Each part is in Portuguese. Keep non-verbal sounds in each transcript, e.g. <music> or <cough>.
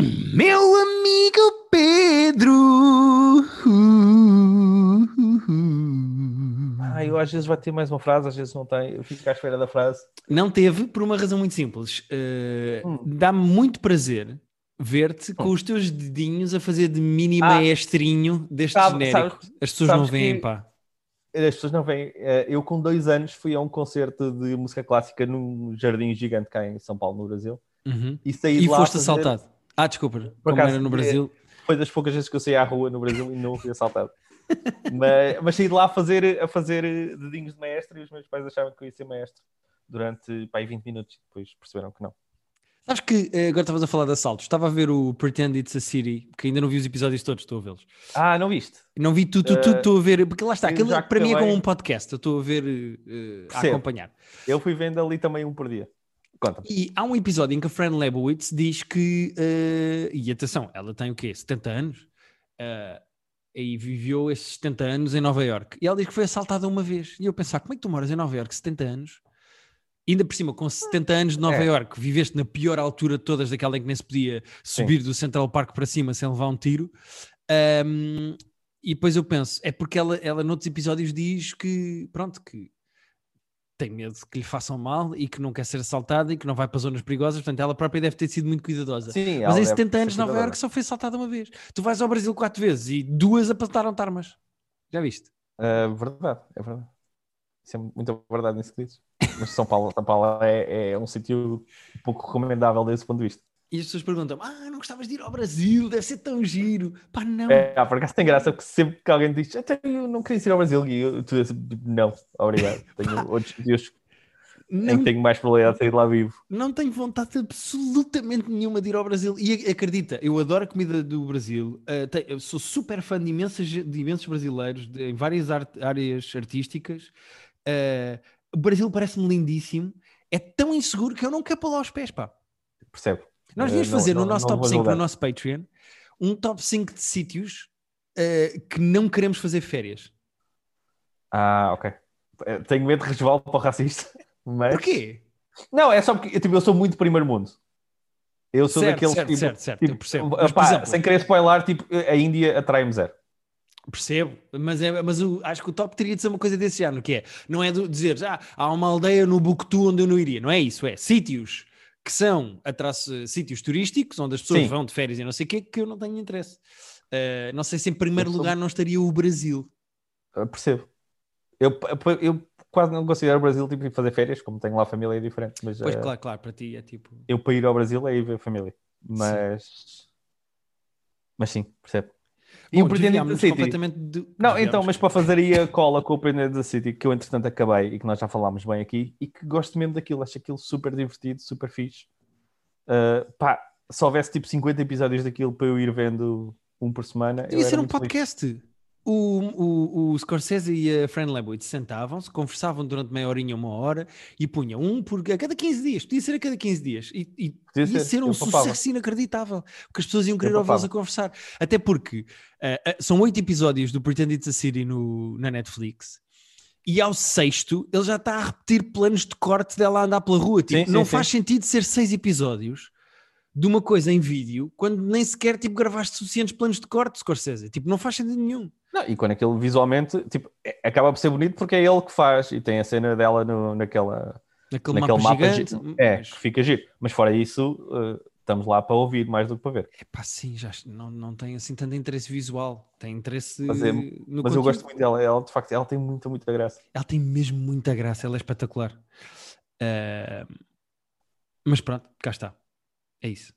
Meu amigo Pedro. Ah, eu às vezes vai ter mais uma frase, às vezes não tem. Eu fico à espera da frase. Não teve, por uma razão muito simples. Uh, Hum. Dá-me muito prazer ver-te com os teus dedinhos a fazer de mini Ah. maestrinho deste Sabe- genérico. As pessoas não veem, que- pá. As pessoas não veem. Eh, Eu, com dois anos, fui a um concerto de música clássica num jardim gigante cá em São Paulo, no Brasil. Uhum. E saí E foste fazer- assaltado. Ah, desculpa. Como acaso, era no é- Brasil. Foi das poucas vezes que eu saí à rua no Brasil e não fui assaltado. mas, mas saí de lá a fazer, a fazer dedinhos de maestro e os meus pais achavam que eu ia ser maestro durante pá, aí 20 minutos. Depois perceberam que não. Sabes que eh, agora estavas a falar de assaltos. Estava a ver o Pretend It's a City, que ainda não vi os episódios todos, estou a vê-los. Ah, não viste? Não vi tudo, tudo, Eh, estou a ver, porque lá está, aquilo para mim é como um podcast, eu estou a ver, eh, a acompanhar. Eu fui vendo ali também um por dia. Conta-me. E há um episódio em que a Fran Lebowitz diz que, eh, e atenção, ela tem o quê? 70 anos? Eh, e viveu esses 70 anos em Nova York. E ela diz que foi assaltada uma vez. E eu pensar, como é que tu moras em Nova York 70 anos? Ainda por cima, com 70 anos de Nova É. York, viveste na pior altura de todas, daquela em que nem se podia subir do Central Park para cima sem levar um tiro. Ahm, e depois eu penso, é porque ela, ela noutros episódios diz que, pronto, que tem medo que lhe façam mal e que não quer ser assaltada e que não vai para zonas perigosas, portanto ela própria deve ter sido muito cuidadosa. Sim, Mas em deve 70 ser anos Nova. Iorque só foi assaltada uma vez. Tu vais ao Brasil quatro vezes e duas apontaram-te armas. Já viste? Ah, verdade, é verdade. Isso é muita verdade nisso que dizes. Mas São Paulo, São Paulo é, é um sítio pouco recomendável desse ponto de vista. E as pessoas perguntam: Ah, não gostavas de ir ao Brasil? Deve ser tão giro. Pá, não. É, ah, por acaso tem graça porque sempre que alguém diz "Até eu não queria ir ao Brasil e eu tu, tipo, não, obrigado. <laughs> Tenho outros em não, que tenho mais probabilidade de sair de lá vivo. não tenho vontade absolutamente nenhuma de ir ao Brasil. E ac- acredita, eu adoro a comida do Brasil. uh, sou super fã de, imensas, de imensos brasileiros de- em várias art- áreas artísticas. Uh, o Brasil parece-me lindíssimo. É tão inseguro que eu não quero pôr lá os pés, pá. Percebo. Nós Eh, devíamos não- fazer no não- nosso não top vou 5, no nosso Patreon, um top 5 de sítios uh, que não queremos fazer férias. Ah, ok. Eh, Tenho medo de resvalar para o racista. <laughs> Mas... Porquê? Não, é só porque tipo, eu sou muito primeiro mundo. Eu sou Certo, daqueles certo, tipo, certo, certo, tipo, eu percebo. Mas, exemplo- sem querer spoiler, tipo, a Índia atrai-me zero. Percebo, mas, é, mas o- acho que o top teria de ser uma coisa desse género, que é, não é do, dizer, ah, há uma aldeia no Buctu onde eu não iria, não é isso, é sítios que são atrás, sítios turísticos, onde as pessoas Sim. vão de férias e não sei o quê, que eu não tenho interesse. Uh, não sei se em primeiro Eu sou- lugar não estaria o Brasil. Eu percebo. Eu, eu quase não considero o Brasil tipo ir fazer férias, como tenho lá família é diferente, mas Pois, eh, claro, claro, para ti é tipo... eu para ir ao Brasil é ir ver a família. Mas mas sim, percebo. E Bom, o Pretendente desviámos-nos City. completamente de- Não, então, mas para fazer aí a cola com o Pretendente da City, que eu entretanto acabei e que nós já falámos bem aqui, e que gosto mesmo daquilo, acho aquilo super divertido, super fixe. Uh, pá, se houvesse tipo 50 episódios daquilo para eu ir vendo um por semana, era ser um muito feliz. O, o, o Scorsese e a Fran Lebowitz sentavam-se, conversavam durante meia horinha, uma hora e punham um por a cada 15 dias. Podia ser a cada 15 dias. E, e Podia ia ser, ser um papava. sucesso inacreditável. Porque as pessoas iam querer ouvi-los a conversar. Até porque ah, ah, são oito episódios do Pretend It's a City no, na Netflix. E ao sexto, ele já está a repetir planos de corte dela a andar pela rua. Tipo, Sim, sim, não sim. faz sentido ser seis episódios de uma coisa em vídeo quando nem sequer tipo, gravaste suficientes planos de corte, Scorsese. Tipo, não faz sentido nenhum. Não, e quando aquilo visualmente tipo, é- acaba por ser bonito porque é ele que faz e tem a cena dela no, naquela, Naquele, naquele mapa, mapa, gigante. gi- é, mas- que fica giro. Mas fora isso, uh, estamos lá para ouvir mais do que para ver. Epá, sim, já não, não tem assim tanto interesse visual, tem interesse Mas é- Mas eu gosto muito dela, ela de facto ela tem muita, muita graça. Ela tem mesmo muita graça, ela é espetacular. Ah, mas pronto, cá está. É isso.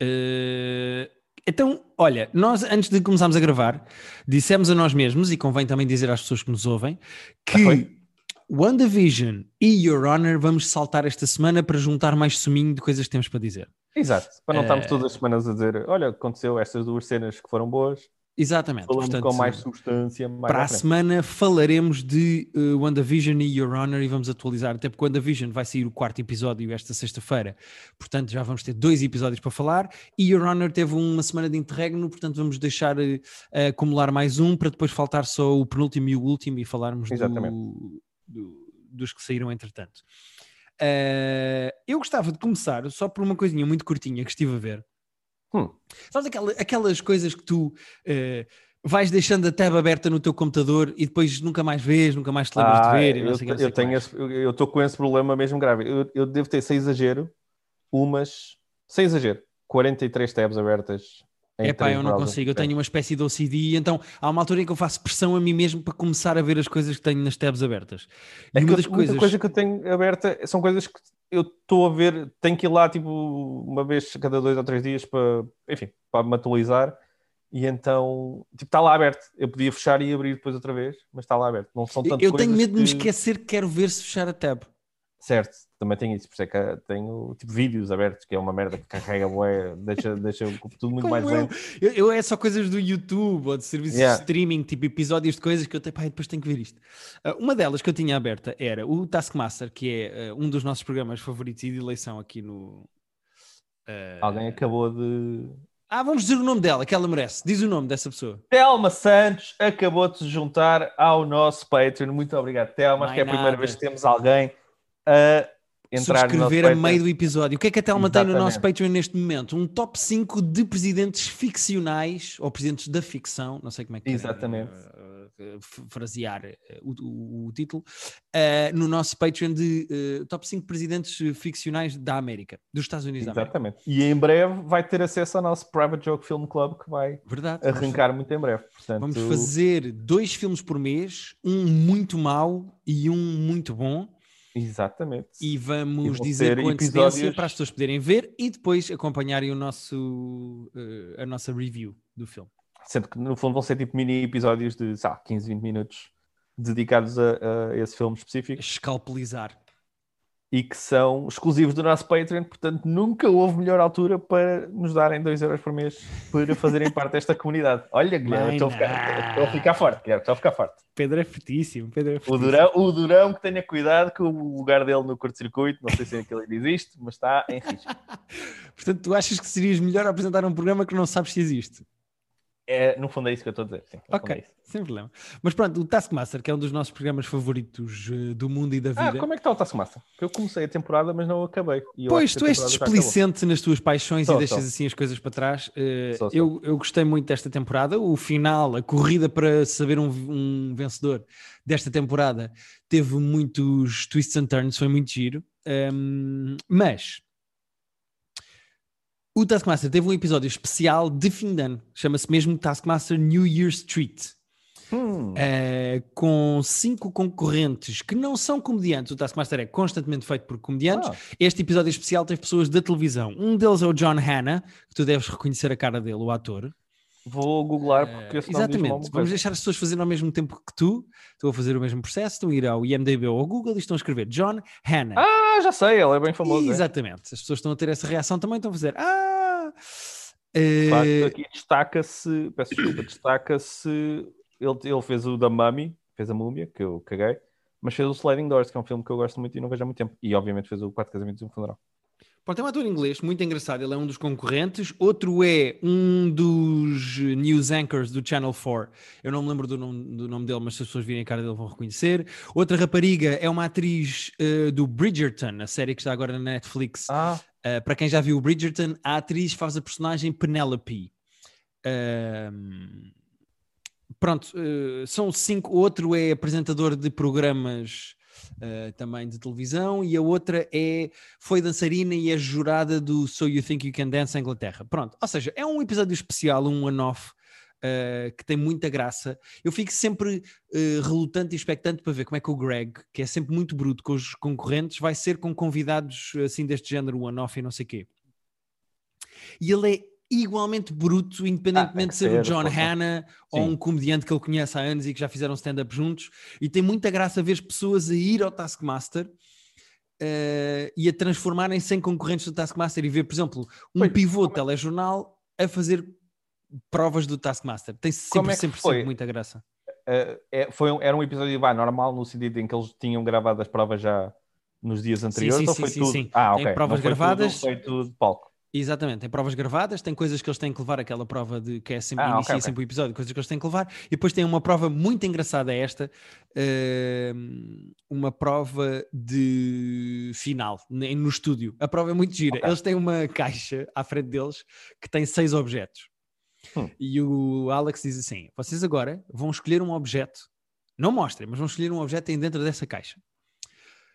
Ah, então, olha, nós antes de começarmos a gravar, dissemos a nós mesmos, e convém também dizer às pessoas que nos ouvem, Ah, que foi? WandaVision e Your Honor vamos saltar esta semana para juntar mais suminho de coisas que temos para dizer. Exato, para não estarmos Eh, todas as semanas a dizer olha, aconteceu estas duas cenas que foram boas, Exatamente. falando portanto, com mais substância, mais para a semana falaremos de uh, WandaVision e Your Honor e vamos atualizar, até porque WandaVision vai sair o quarto episódio esta sexta-feira, portanto já vamos ter dois episódios para falar e Your Honor teve uma semana de interregno, portanto vamos deixar uh, acumular mais um para depois faltar só o penúltimo e o último e falarmos do, do- dos que saíram entretanto. Uh, eu gostava de começar só por uma coisinha muito curtinha que estive a ver Hum. Sabes aquela, aquelas coisas que tu uh, vais deixando a tab aberta no teu computador e depois nunca mais vês, nunca mais te lembras Ah, de ver eu, sei tenho esse- eu- estou com esse problema mesmo grave. Eu, eu devo ter, sem exagero, umas, sem exagero, 43 tabs abertas. em É pá, eu não consigo. Eu tenho uma espécie de OCD, então há uma altura em que eu faço pressão a mim mesmo para começar a ver as coisas que tenho nas tabs abertas. E É uma das coisas. coisa que eu tenho aberta são coisas que eu estou a ver, tenho que ir lá tipo uma vez a cada dois ou três dias para, enfim, para me atualizar. E então, tipo, está lá aberto. Eu podia fechar e abrir depois outra vez, mas está lá aberto. Não são tanto eu tenho medo de me que- esquecer que quero ver se fechar a tab. Certo, também tenho isso, por isso é que tenho tipo vídeos abertos, que é uma merda que carrega, bué, deixa, deixa tudo muito Como mais eu. lento. Eu, eu é só coisas do YouTube ou de serviços Yeah. de streaming, tipo episódios de coisas que eu tenho, pá, depois tenho que ver isto. Ah, uma delas que eu tinha aberta era o Taskmaster, que é ah, um dos nossos programas favoritos e de eleição aqui no. ah, Alguém acabou de. Ah, vamos dizer o nome dela, que ela merece. Diz o nome dessa pessoa. Telma Santos acabou de se juntar ao nosso Patreon. Muito obrigado, Telma. Acho que é a primeira vez que temos alguém a entrar no Subscrever a Patreon. meio do episódio. O que é que a Telma tem no Exatamente. nosso Patreon neste momento? Um top 5 de presidentes ficcionais ou presidentes da ficção, não sei como é que Exatamente. é, frasear uh, o, o- o título, uh, no nosso Patreon de uh, top 5 presidentes ficcionais da América, dos Estados Unidos da América. Exatamente. E em breve vai ter acesso ao nosso Private Joke Film Club que vai Verdade. Arrancar muito em breve. Portanto, Vamos fazer dois filmes por mês, um muito mau e um muito bom. Exatamente. e E vão vão dizer com antecedência episódios- para as pessoas poderem ver e depois acompanharem o nosso, eh, a nossa review do filme. Sendo que no fundo vão ser tipo mini episódios de lá, 15, 20 minutos dedicados a, a esse filme específico Escalpelizar. E que são exclusivos do nosso Patreon, portanto nunca houve melhor altura para nos darem 2 euros por mês para fazerem parte desta comunidade. Olha, Guilherme, estou a ficar, estou a ficar forte, Guilherme, estou a ficar forte. Pedro é fortíssimo. Pedro é O fortíssimo. Durão, o Durão que tenha cuidado com o lugar dele no curto-circuito, não sei se aquele ainda existe, mas está em risco. <laughs> Portanto, tu achas que serias melhor apresentar um programa que não sabes se existe? É, no fundo é isso que eu estou a dizer. Sim, Ok, é sem problema. Mas pronto, o Taskmaster, que é um dos nossos programas favoritos eh, do mundo e da Ah, vida. como é que está o Taskmaster? Porque eu comecei a temporada, mas não acabei. Pois, tu és desplicente nas tuas paixões e deixas assim as coisas para trás. Eh, Sou, sou. eu, eu gostei muito desta temporada. O final, a corrida para saber um, um vencedor desta temporada, teve muitos twists and turns, foi muito giro. Ahm, mas o Taskmaster teve um episódio especial de fim de ano, chama-se mesmo Taskmaster New Year's Treat. Hum, Eh, com cinco concorrentes que não são comediantes. O Taskmaster é constantemente feito por comediantes. Ah. Este episódio especial teve pessoas da televisão. Um deles é o John Hanna, que tu deves reconhecer a cara dele, o ator. Vou googlar porque esse nome diz-me Exatamente. Vamos coisa. deixar as pessoas fazerem ao mesmo tempo que tu. Estão a fazer o mesmo processo, estão a ir ao IMDB ou ao Google e estão a escrever John Hanna. Ah, já sei, ele é bem famoso. é. Exatamente. As pessoas estão a ter essa reação também, estão a fazer. Ah! De facto, Eh, aqui destaca-se, peço desculpa, destaca-se. Ele, ele fez o da Mummy, fez a múmia, que eu caguei, mas fez o Sliding Doors, que é um filme que eu gosto muito e não vejo há muito tempo. E obviamente fez o Quatro Casamentos e um Funeral. Pronto, é um ator inglês muito engraçado, ele é um dos concorrentes. Outro é um dos news anchors do Channel 4. Eu não me lembro do nome, do nome dele, mas se as pessoas virem a cara dele vão reconhecer. Outra rapariga é uma atriz eh, do Bridgerton, a série que está agora na Netflix. Ah, Uh, para quem já viu o Bridgerton, a atriz faz a personagem Penelope. Um, pronto, uh, são cinco. Outro é apresentador de programas uh, também de televisão e a outra é foi dançarina e é jurada do So You Think You Can Dance Inglaterra. Pronto, ou seja, é um episódio especial, um one-off. uh, que tem muita graça. Eu fico sempre uh, relutante e expectante para ver como é que o Greg, que é sempre muito bruto com os concorrentes, vai ser com convidados assim deste género, one-off e não sei quê. E ele é igualmente bruto, independentemente Ah, de que ser o ser, John. Hanna ou um comediante que ele conhece há anos e que já fizeram stand-up juntos. E tem muita graça ver as pessoas a ir ao Taskmaster. eh, e a transformarem-se em concorrentes do Taskmaster e ver, por exemplo, um Pois, pivô de telejornal a fazer provas do Taskmaster. Tem sempre, é sempre, sempre muita graça. Uh, é- foi um- era um episódio vá, normal no sentido em que eles tinham gravado as provas já nos dias anteriores sim, ou sim, foi sim, tudo? sim. Ah, ok. provas Não foi gravadas. Tudo, foi tudo de palco. Exatamente, tem provas gravadas, tem coisas que eles têm que levar, aquela prova de que é sempre, Ah, inicia ok, ok. sempre o episódio, coisas que eles têm que levar, e depois tem uma prova muito engraçada esta, ehm, uma prova de final no estúdio. A prova é muito gira. Ok. Eles têm uma caixa à frente deles que tem seis objetos. Hum. E o Alex diz assim: vocês agora vão escolher um objeto, não mostrem, mas vão escolher um objeto dentro dessa caixa.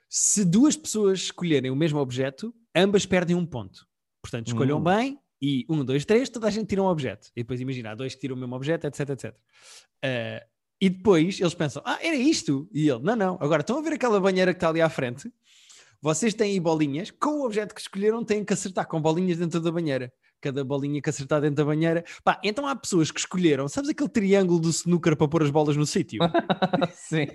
Se duas pessoas escolherem o mesmo objeto, ambas perdem um ponto. Portanto, escolham Hum. bem e um, dois, três, toda a gente tira um objeto. E depois imagina, há dois que tiram o mesmo objeto, etc, etc. Ah, e depois eles pensam, ah, era isto? E ele, não, não. Agora, estão a ver aquela banheira que está ali à frente? Vocês têm aí bolinhas, com o objeto que escolheram têm que acertar com bolinhas dentro da banheira. Cada bolinha que acertar dentro da banheira. Pá, então há pessoas que escolheram, sabes aquele triângulo do snooker para pôr as bolas no sítio? <laughs> Sim.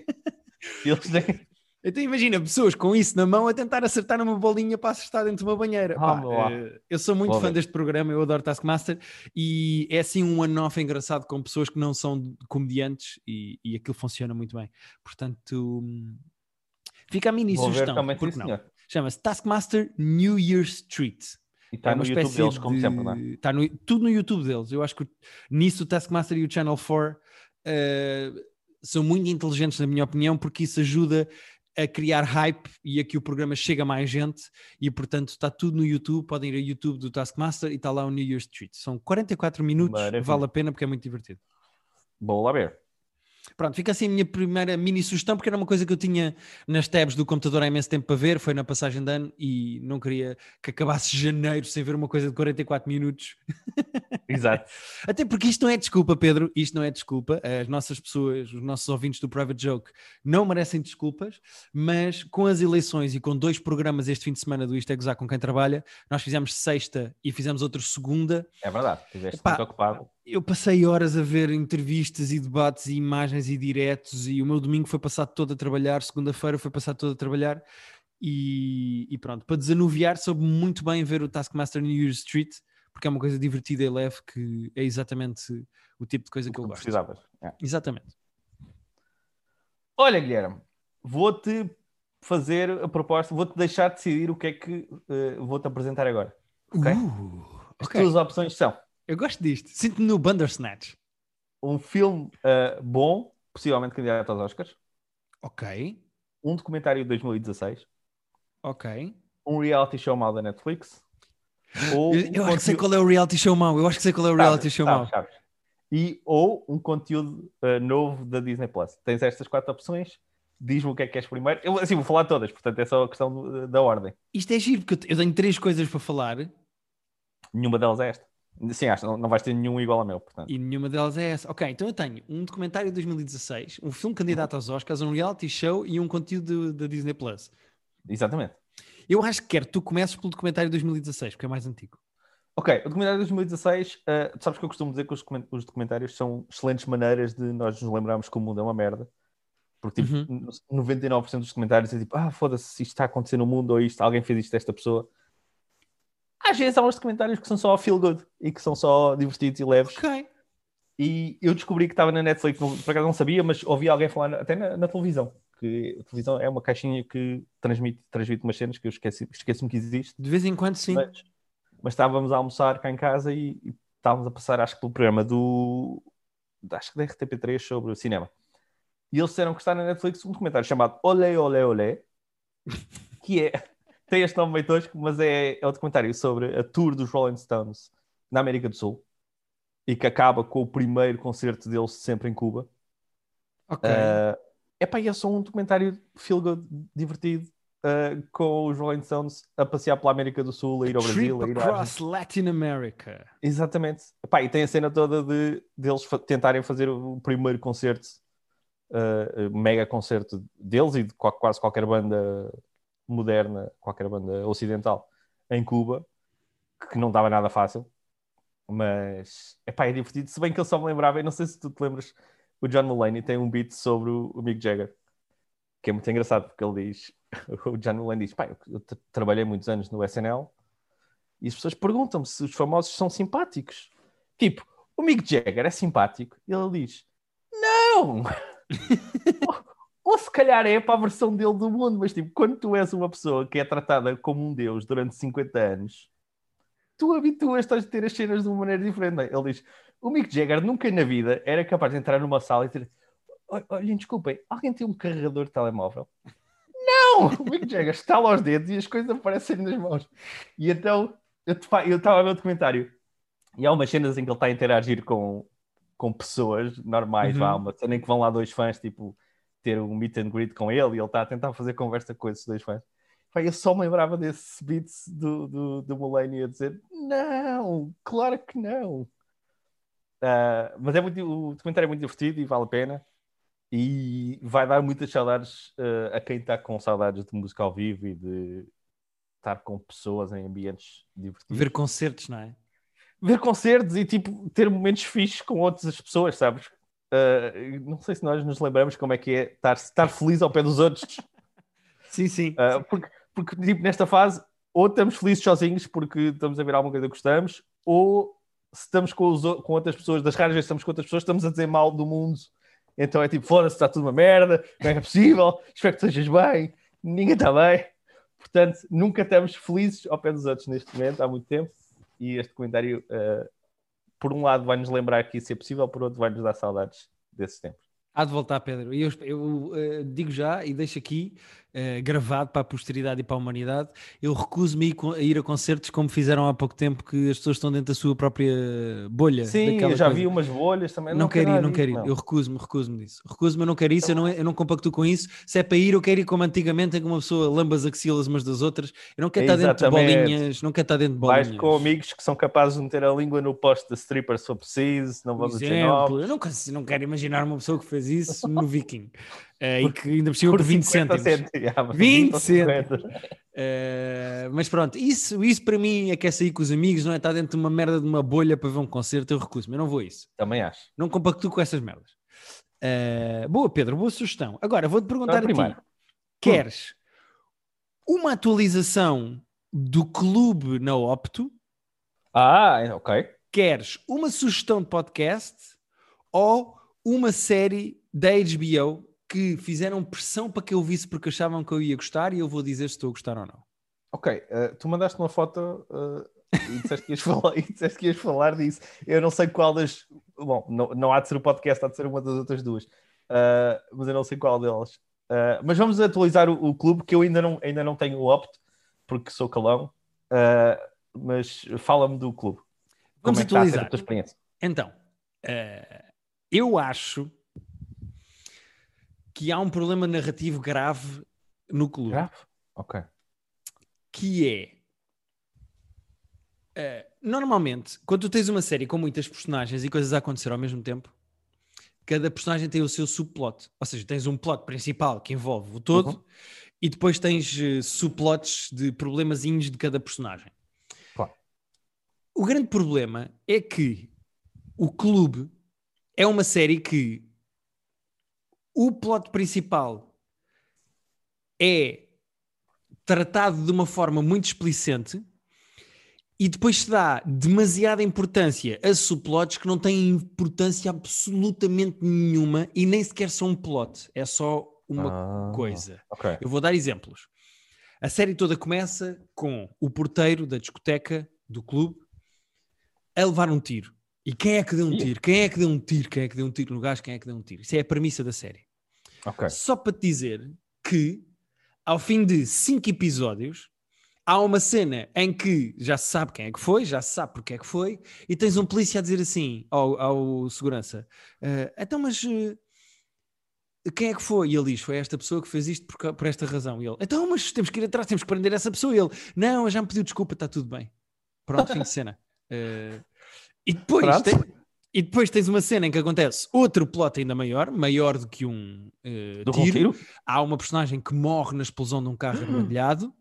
<laughs> Eles têm. Então imagina pessoas com isso na mão a tentar acertar numa bolinha para acertar dentro de uma banheira. Ah, Pá, boa. eh, eu sou muito Vou fã ver. deste programa, eu adoro Taskmaster e é assim um one-off engraçado com pessoas que não são comediantes e, e aquilo funciona muito bem. Portanto, hum, fica a mini Vou ver sugestão. sim, porque não? Chama-se Taskmaster New Year's Treat. E está É uma no YouTube deles, como de- sempre, não é? Está no, tudo no YouTube deles. Eu acho que nisso o Taskmaster e o Channel 4 eh, são muito inteligentes, na minha opinião, porque isso ajuda a criar hype e a que o programa chegue a mais gente e, portanto, está tudo no YouTube. Podem ir ao YouTube do Taskmaster e está lá o New Year's Treat. São 44 minutos, Maravilha. vale a pena porque é muito divertido. Vou lá ver. Pronto, fica assim a minha primeira mini sugestão, porque era uma coisa que eu tinha nas tabs do computador há imenso tempo para ver, foi na passagem de ano e não queria que acabasse <laughs> janeiro sem ver uma coisa de 44 minutos. Exato. <laughs> Até porque isto não é desculpa, Pedro, isto não é desculpa. As nossas pessoas, os nossos ouvintes do Private Joke não merecem desculpas, mas com as eleições e com dois programas este fim de semana do Isto é Gozar com quem trabalha, nós fizemos sexta e fizemos outro segunda. É verdade. Estiveste muito ocupado. Eu passei horas a ver entrevistas e debates e imagens e diretos e o meu domingo foi passado todo a trabalhar, segunda-feira foi passado todo a trabalhar e, e pronto, para desanuviar soube muito bem ver o Taskmaster New Year's Street porque é uma coisa divertida e leve que é exatamente o tipo de coisa que eu Tu gosto. precisavas. É. Exatamente. Olha, Guilherme, vou-te fazer a proposta, vou-te deixar decidir o que é que eh, vou-te apresentar agora. Ok? Uh, As ok. tuas opções são Eu gosto disto. Sinto-me no Bandersnatch. um filme eh, bom, possivelmente candidato aos Oscars, Ok, um documentário de 2016, ok. um reality show mal da Netflix, <gasps> ou Eu, eu um acho que sei conteúdo- qual é o reality show mau. Eu acho que sei qual é o Sabes, reality show mau. sabes, sabes. E ou um conteúdo eh, novo da Disney Plus. Tens estas quatro opções. Diz-me o que é que queres primeiro. Eu assim, vou falar todas, portanto é só a questão da ordem. Isto é giro, porque eu tenho três coisas para falar Nenhuma delas é esta. Sim, acho, não, não vais ter nenhum igual ao meu, portanto. e nenhuma delas é essa. Ok, então eu tenho um documentário de 2016, um filme candidato aos Oscars, um reality show e um conteúdo da Disney Plus. Exatamente. Eu acho que quero que tu comeces pelo documentário de 2016, porque é mais antigo. Ok, o documentário de 2016, eh, tu sabes que eu costumo dizer que os, document- os documentários são excelentes maneiras de nós nos lembrarmos que o mundo é uma merda. Porque tipo, Uhum. 99% dos documentários é tipo, ah, foda-se, isto está a acontecer no mundo, ou isto, alguém fez isto a esta pessoa. Às vezes há uns documentários que são só feel good e que são só divertidos e leves. Ok. E eu descobri que estava na Netflix, por acaso não sabia, mas ouvi alguém falar até na, na televisão. Que a televisão é uma caixinha que transmite, transmite umas cenas que eu esqueci, esqueço-me que existe. De vez em quando, sim. Mas, mas estávamos a almoçar cá em casa e, e estávamos a passar, acho que pelo programa do. Acho que da RTP3 sobre o cinema. E eles disseram que está na Netflix um documentário chamado Olé, Olé, Olé, que é. Tem este nome meio tosco, mas é, é o documentário sobre a tour dos Rolling Stones na América do Sul e que acaba com o primeiro concerto deles sempre em Cuba. Ok. É epá, e é só um documentário feel good, divertido, uh, com os Rolling Stones a passear pela América do Sul, a ir ao Brasil, a ir à across Latin America. Exatamente. Epá, e tem a cena toda de deles fa- tentarem fazer o primeiro concerto, uh, uh, mega concerto deles e de qua- quase qualquer banda moderna, qualquer banda ocidental em Cuba, que não estava nada fácil. Mas epá, é divertido. Se bem que eu só me lembrava, eu não sei se tu te lembras, o John Mulaney tem um beat sobre o, Mick Jagger, que é muito engraçado porque ele diz: <laughs> o John Mulaney diz, pá, eu, eu tra- trabalhei muitos anos no SNL e as pessoas perguntam-me se os famosos são simpáticos. Tipo, o Mick Jagger é simpático? E ele diz: Não! <laughs> <laughs> ou, se calhar é para a versão dele do mundo, mas tipo, quando tu és uma pessoa que é tratada como um deus durante 50 anos, tu habituas-te a ter as cenas de uma maneira diferente. é? Ele diz: o Mick Jagger nunca na vida era capaz de entrar numa sala e dizer: Olhem, desculpem, alguém tem um carregador de telemóvel? Não! O Mick Jagger estala aos dedos e as coisas aparecem nas mãos. E então, eu estava a ver o documentário e há umas cenas em que ele está a interagir com, com pessoas normais, uhum. vá, uma cena em que vão lá dois fãs, tipo, ter um meet and greet com ele e ele está a tentar fazer conversa com esses dois fãs. eu só me lembrava desse beat do, do, do Mulaney a dizer não, claro que não. Uh, mas é muito, o documentário é muito divertido e vale a pena e vai dar muitas saudades uh, a quem está com saudades de música ao vivo e de estar com pessoas em ambientes divertidos. Ver concertos, não é? ver concertos e tipo ter momentos fixos com outras pessoas, sabes? Uh, não sei se nós nos lembramos como é que é estar, estar feliz ao pé dos outros. <laughs> sim, sim. Uh, porque, porque tipo, nesta fase, ou estamos felizes sozinhos porque estamos a ver alguma coisa que gostamos, ou se estamos com, os, com outras pessoas, das raras vezes estamos com outras pessoas, estamos a dizer mal do mundo. Então é tipo, foda-se, está tudo uma merda, não é possível, <laughs> espero que estejas bem, ninguém está bem. Portanto, nunca estamos felizes ao pé dos outros neste momento, há muito tempo e este comentário, uh, por um lado, vai-nos lembrar que isso é possível, por outro, vai-nos dar saudades desses tempos. Há de voltar, Pedro. E eu, eu uh, digo já e deixo aqui uh, gravado para a posteridade e para a humanidade. Eu recuso-me a ir a concertos como fizeram há pouco tempo, que as pessoas estão dentro da sua própria bolha. Sim, eu já coisa. vi umas bolhas também. Não, não quero ir, não quero ir. Eu recuso-me, recuso-me disso. Recuso-me, eu não quero isso, eu não, eu não compacto com isso. Se é para ir, eu quero ir como antigamente, em que uma pessoa lamba as axilas umas das outras. Eu não quero estar dentro de bolinhas, não quero estar dentro de bolinhas. Vais com amigos que são capazes de meter a língua no poste de stripper se for preciso, não vamos dizer Eu não, não quero imaginar uma pessoa que fez isso no Viking. Uh, e que ainda por cima por 20 cêntimos. 20 cêntimos. Uh, mas pronto, isso, isso para mim é que é sair com os amigos, não é? Estar dentro de uma merda de uma bolha para ver um concerto, eu recuso, mas não vou a isso. Também acho. Não compacto com essas merdas. Uh, boa, Pedro, boa sugestão. Agora vou-te perguntar a ti: queres uma atualização do clube na Opto? Ah, ok. Queres uma sugestão de podcast ou uma série da HBO que fizeram pressão para que eu visse porque achavam que eu ia gostar e eu vou dizer se estou a gostar ou não. Ok, uh, tu mandaste uma foto uh, e, disseste que ias <laughs> falar, e disseste que ias falar disso. Eu não sei qual das. Bom, não, não há de ser o podcast, há de ser uma das outras duas, uh, mas eu não sei qual delas. mas vamos atualizar o, o, clube que eu ainda não, ainda não tenho o opt porque sou calão. mas fala-me do clube. Vamos Como é atualizar. Então, eu acho que há um problema narrativo grave no clube. Grave? Ok. Que é. Uh, normalmente, quando tu tens uma série com muitas personagens e coisas a acontecer ao mesmo tempo, cada personagem tem o seu subplot. Ou seja, tens um plot principal que envolve o todo uhum. e depois tens uh, subplots de problemazinhos de cada personagem. Claro. O grande problema é que o clube é uma série que o plot principal é tratado de uma forma muito explicente e depois se dá demasiada importância a subplots que não têm importância absolutamente nenhuma e nem sequer são um plot, é só uma ah, coisa. Okay. Eu vou dar exemplos. A série toda começa com o porteiro da discoteca do clube a levar um tiro. E quem é que deu um tiro? Quem é que deu um tiro? Quem é que deu um tiro no gajo? Quem é que deu um tiro? Isso é a premissa da série. Okay. Só para te dizer que, ao fim de cinco episódios, há uma cena em que já se sabe quem é que foi, já se sabe porque é que foi, e tens um polícia a dizer assim ao, ao segurança: uh, então, mas. Uh, quem é que foi? E ele diz: Foi esta pessoa que fez isto por, por, esta razão. E ele: Então, mas temos que ir atrás, temos que prender essa pessoa. E ele: Não, já me pediu desculpa, está tudo bem. Pronto, fim de cena. Uh, e depois tem, e depois tens uma cena em que acontece outro plot ainda maior, maior do que um uh, do tiro. tiro. Há uma personagem que morre na explosão de um carro armadilhado.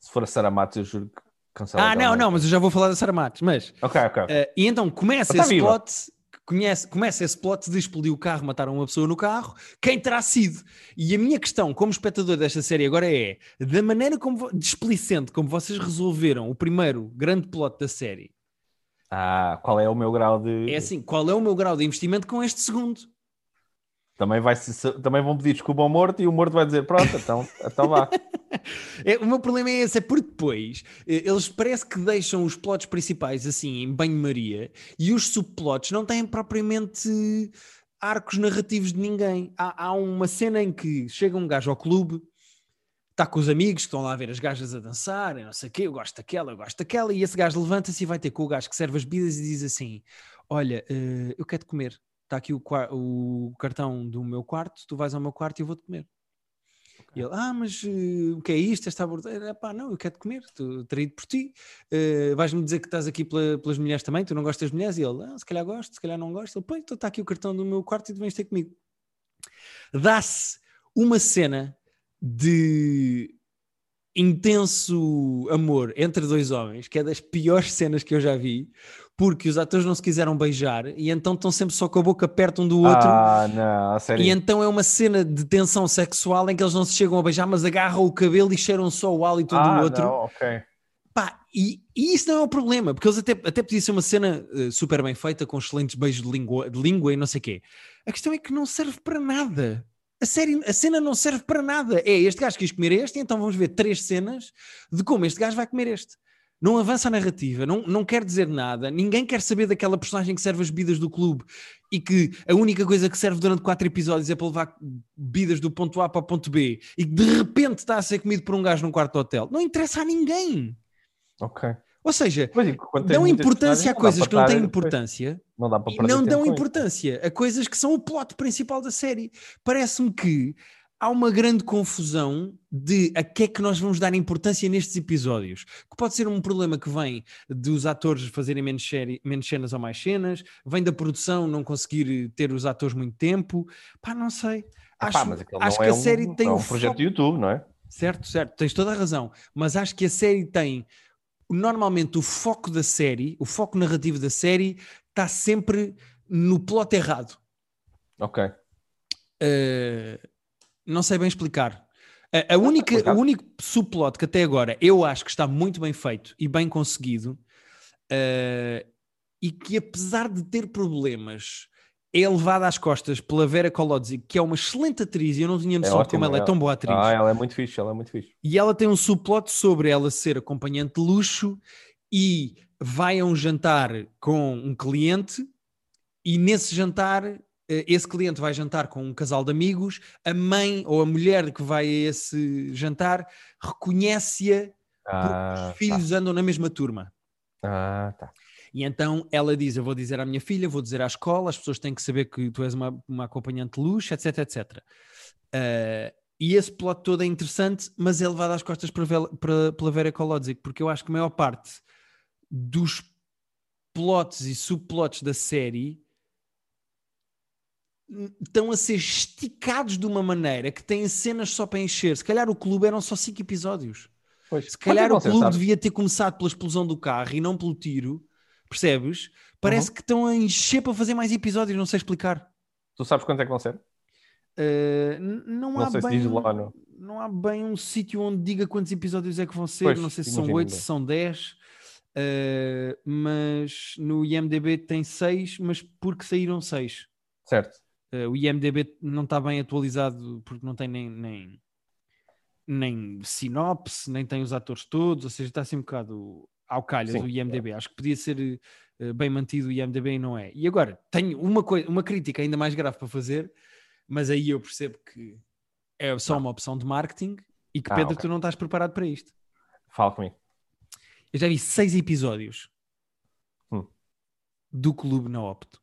Se for a Sarah Matos, eu juro que cancela. Ah, não, não, mas eu já vou falar da Sarah Matos. Mas, ok, ok. Uh, e então começa tá esse viva. plot, conhece, começa esse plot de explodir o carro, mataram uma pessoa no carro, quem terá sido? E a minha questão como espectador desta série agora é, da maneira como, displicente como vocês resolveram o primeiro grande plot da série, ah, qual é o meu grau de. É assim, qual é o meu grau de investimento com este segundo? Também, vai também vão pedir desculpa ao morto e o morto vai dizer: Pronto, então, então vá. <laughs> É, o meu problema é esse, é porque depois eh, eles parece que deixam os plots principais assim em banho-maria e os subplots não têm propriamente arcos narrativos de ninguém. Há, há uma cena em que chega um gajo ao clube, está com os amigos que estão lá a ver as gajas a dançar, não sei o quê, eu gosto daquela, eu gosto daquela, e esse gajo levanta-se e vai ter com o gajo que serve as bebidas e diz assim: Olha, uh, eu quero comer está aqui o, o, cartão do meu quarto, tu vais ao meu quarto e eu vou-te comer. E ele, ah, mas uh, o que é isto? Esta abordeira? Pá, não, eu quero-te comer, estou traído por ti. Uh, Vais-me dizer que estás aqui pela, pelas mulheres também, tu não gostas das mulheres? E ele, ah, se calhar gosto, se calhar não gosto. Ele, pois, então está aqui o cartão do meu quarto e tu vens ter comigo. Dá-se uma cena de intenso amor entre dois homens, que é das piores cenas que eu já vi, porque os atores não se quiseram beijar e então estão sempre só com a boca perto um do outro. Ah, não, sério. E então é uma cena de tensão sexual em que eles não se chegam a beijar, mas agarram o cabelo e cheiram só o hálito um ah, do outro. Não, ok. Pá, e, e, isso não é o problema, porque eles até, até podia ser uma cena uh, super bem feita, com excelentes beijos de língua, de língua e não sei o quê. A questão é que não serve para nada. A, série, a cena não serve para nada. É, este gajo quis comer este, então vamos ver três cenas de como este gajo vai comer este não avança a narrativa, não, não quer dizer nada, ninguém quer saber daquela personagem que serve as bebidas do clube e que a única coisa que serve durante quatro episódios é para levar bebidas do ponto A para o ponto B e que de repente está a ser comido por um gajo num quarto de hotel. Não interessa a ninguém. Ok. Ou seja, dão importância a coisas que não têm importância não dá para e não dão importância a coisas que são o plot principal da série. Parece-me que há uma grande confusão de a que é que nós vamos dar importância nestes episódios. Que pode ser um problema que vem dos atores fazerem menos, série, menos cenas ou mais cenas, vem da produção não conseguir ter os atores muito tempo. Pá, não sei. Acho, acho que é a série um, tem é um projeto foco... de YouTube, não é? Certo, certo, tens toda a razão. Mas acho que a série tem. Normalmente o foco da série, o foco narrativo da série, está sempre no plot errado. Ok. Uh, não sei bem explicar. A, a única, o único subplot que até agora eu acho que está muito bem feito e bem conseguido, uh, e que apesar de ter problemas, é levado às costas pela Vera Kolodzi, que é uma excelente atriz, e eu não tinha noção é de como ela é tão boa atriz. Ah, ela é muito fixe, ela é muito fixe. E ela tem um subplot sobre ela ser acompanhante de luxo e vai a um jantar com um cliente e nesse jantar eh, esse cliente vai jantar com um casal de amigos, a mãe ou a mulher que vai a esse jantar reconhece-a ah, porque os filhos tá. andam na mesma turma. Ah, tá. E então ela diz: Eu vou dizer à minha filha, vou dizer à escola, as pessoas têm que saber que tu és uma, uma acompanhante de luxo, etc, etc. Uh, e esse plot todo é interessante, mas é levado às costas pela Vera Kolodzik, porque eu acho que a maior parte dos plots e subplots da série estão a ser esticados de uma maneira que têm cenas só para encher. Se calhar o clube eram só 5 episódios. Pois. Se calhar o clube devia ter começado pela explosão do carro e não pelo tiro, percebes? Parece uhum. que estão a encher para fazer mais episódios, não sei explicar. Tu sabes quanto é que vão ser? Uh, não, não, há bem, se lá, não. não. há bem um sítio onde diga quantos episódios é que vão ser. Pois, não sei se são 8, se são 10. Uh, eh, mas no IMDB tem 6, mas porque saíram 6. Certo. Uh, o IMDB não está bem atualizado porque não tem nem, nem, nem sinopse, nem tem os atores todos, ou seja, está assim um bocado ao calho do IMDB. É. Acho que podia ser uh, bem mantido o IMDB e não é. E agora, tenho uma, uma crítica ainda mais grave para fazer, mas aí eu percebo que é só uma opção de marketing e que, ah, Pedro, okay. tu não estás preparado para isto. Fala comigo. Eu já vi seis episódios hum. do Clube na Opto.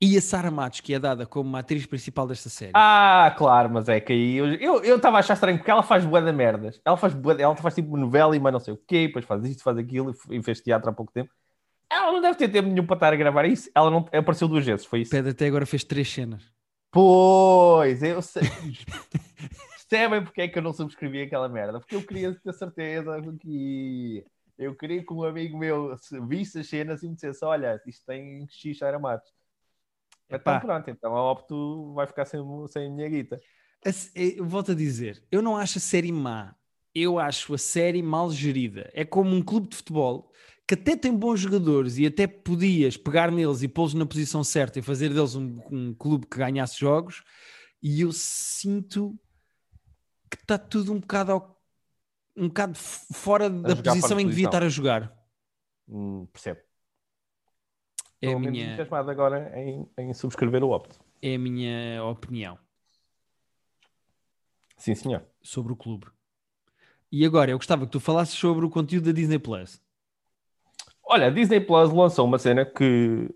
E a Sara Matos, que é dada como uma atriz principal desta série. Ah, claro, mas é que aí eu estava a achar estranho porque ela faz bué de merdas. Ela faz, bué, ela faz tipo novela e mais não sei o quê, depois faz isto, faz aquilo e fez teatro há pouco tempo. Ela não deve ter tempo nenhum para estar a gravar isso. Ela não apareceu duas vezes, foi isso. Pedro até agora fez três cenas. Pois, eu sei. <laughs> Percebem porque é que eu não subscrevi aquela merda? Porque eu queria ter certeza que eu queria que um amigo meu visse as cenas e me dissesse: Olha, isto tem X Sara Matos. Então pronto, então a Opto vai ficar sem, sem a minha guita. Volto a dizer, eu não acho a série má. eu acho a série mal gerida. É como um clube de futebol que até tem bons jogadores e até podias pegar neles e pô-los na posição certa e fazer deles um, um clube que ganhasse jogos. E eu sinto que está tudo um bocado, ao, um bocado fora da posição em que devia estar a jogar. Hum, percebo. É a minha, entusiasmado agora em, em subscrever o Opto. é a minha opinião Sim, senhor. sobre o clube. E agora, eu gostava que tu falasses sobre o conteúdo da Disney Plus. Olha, a Disney Plus lançou uma cena que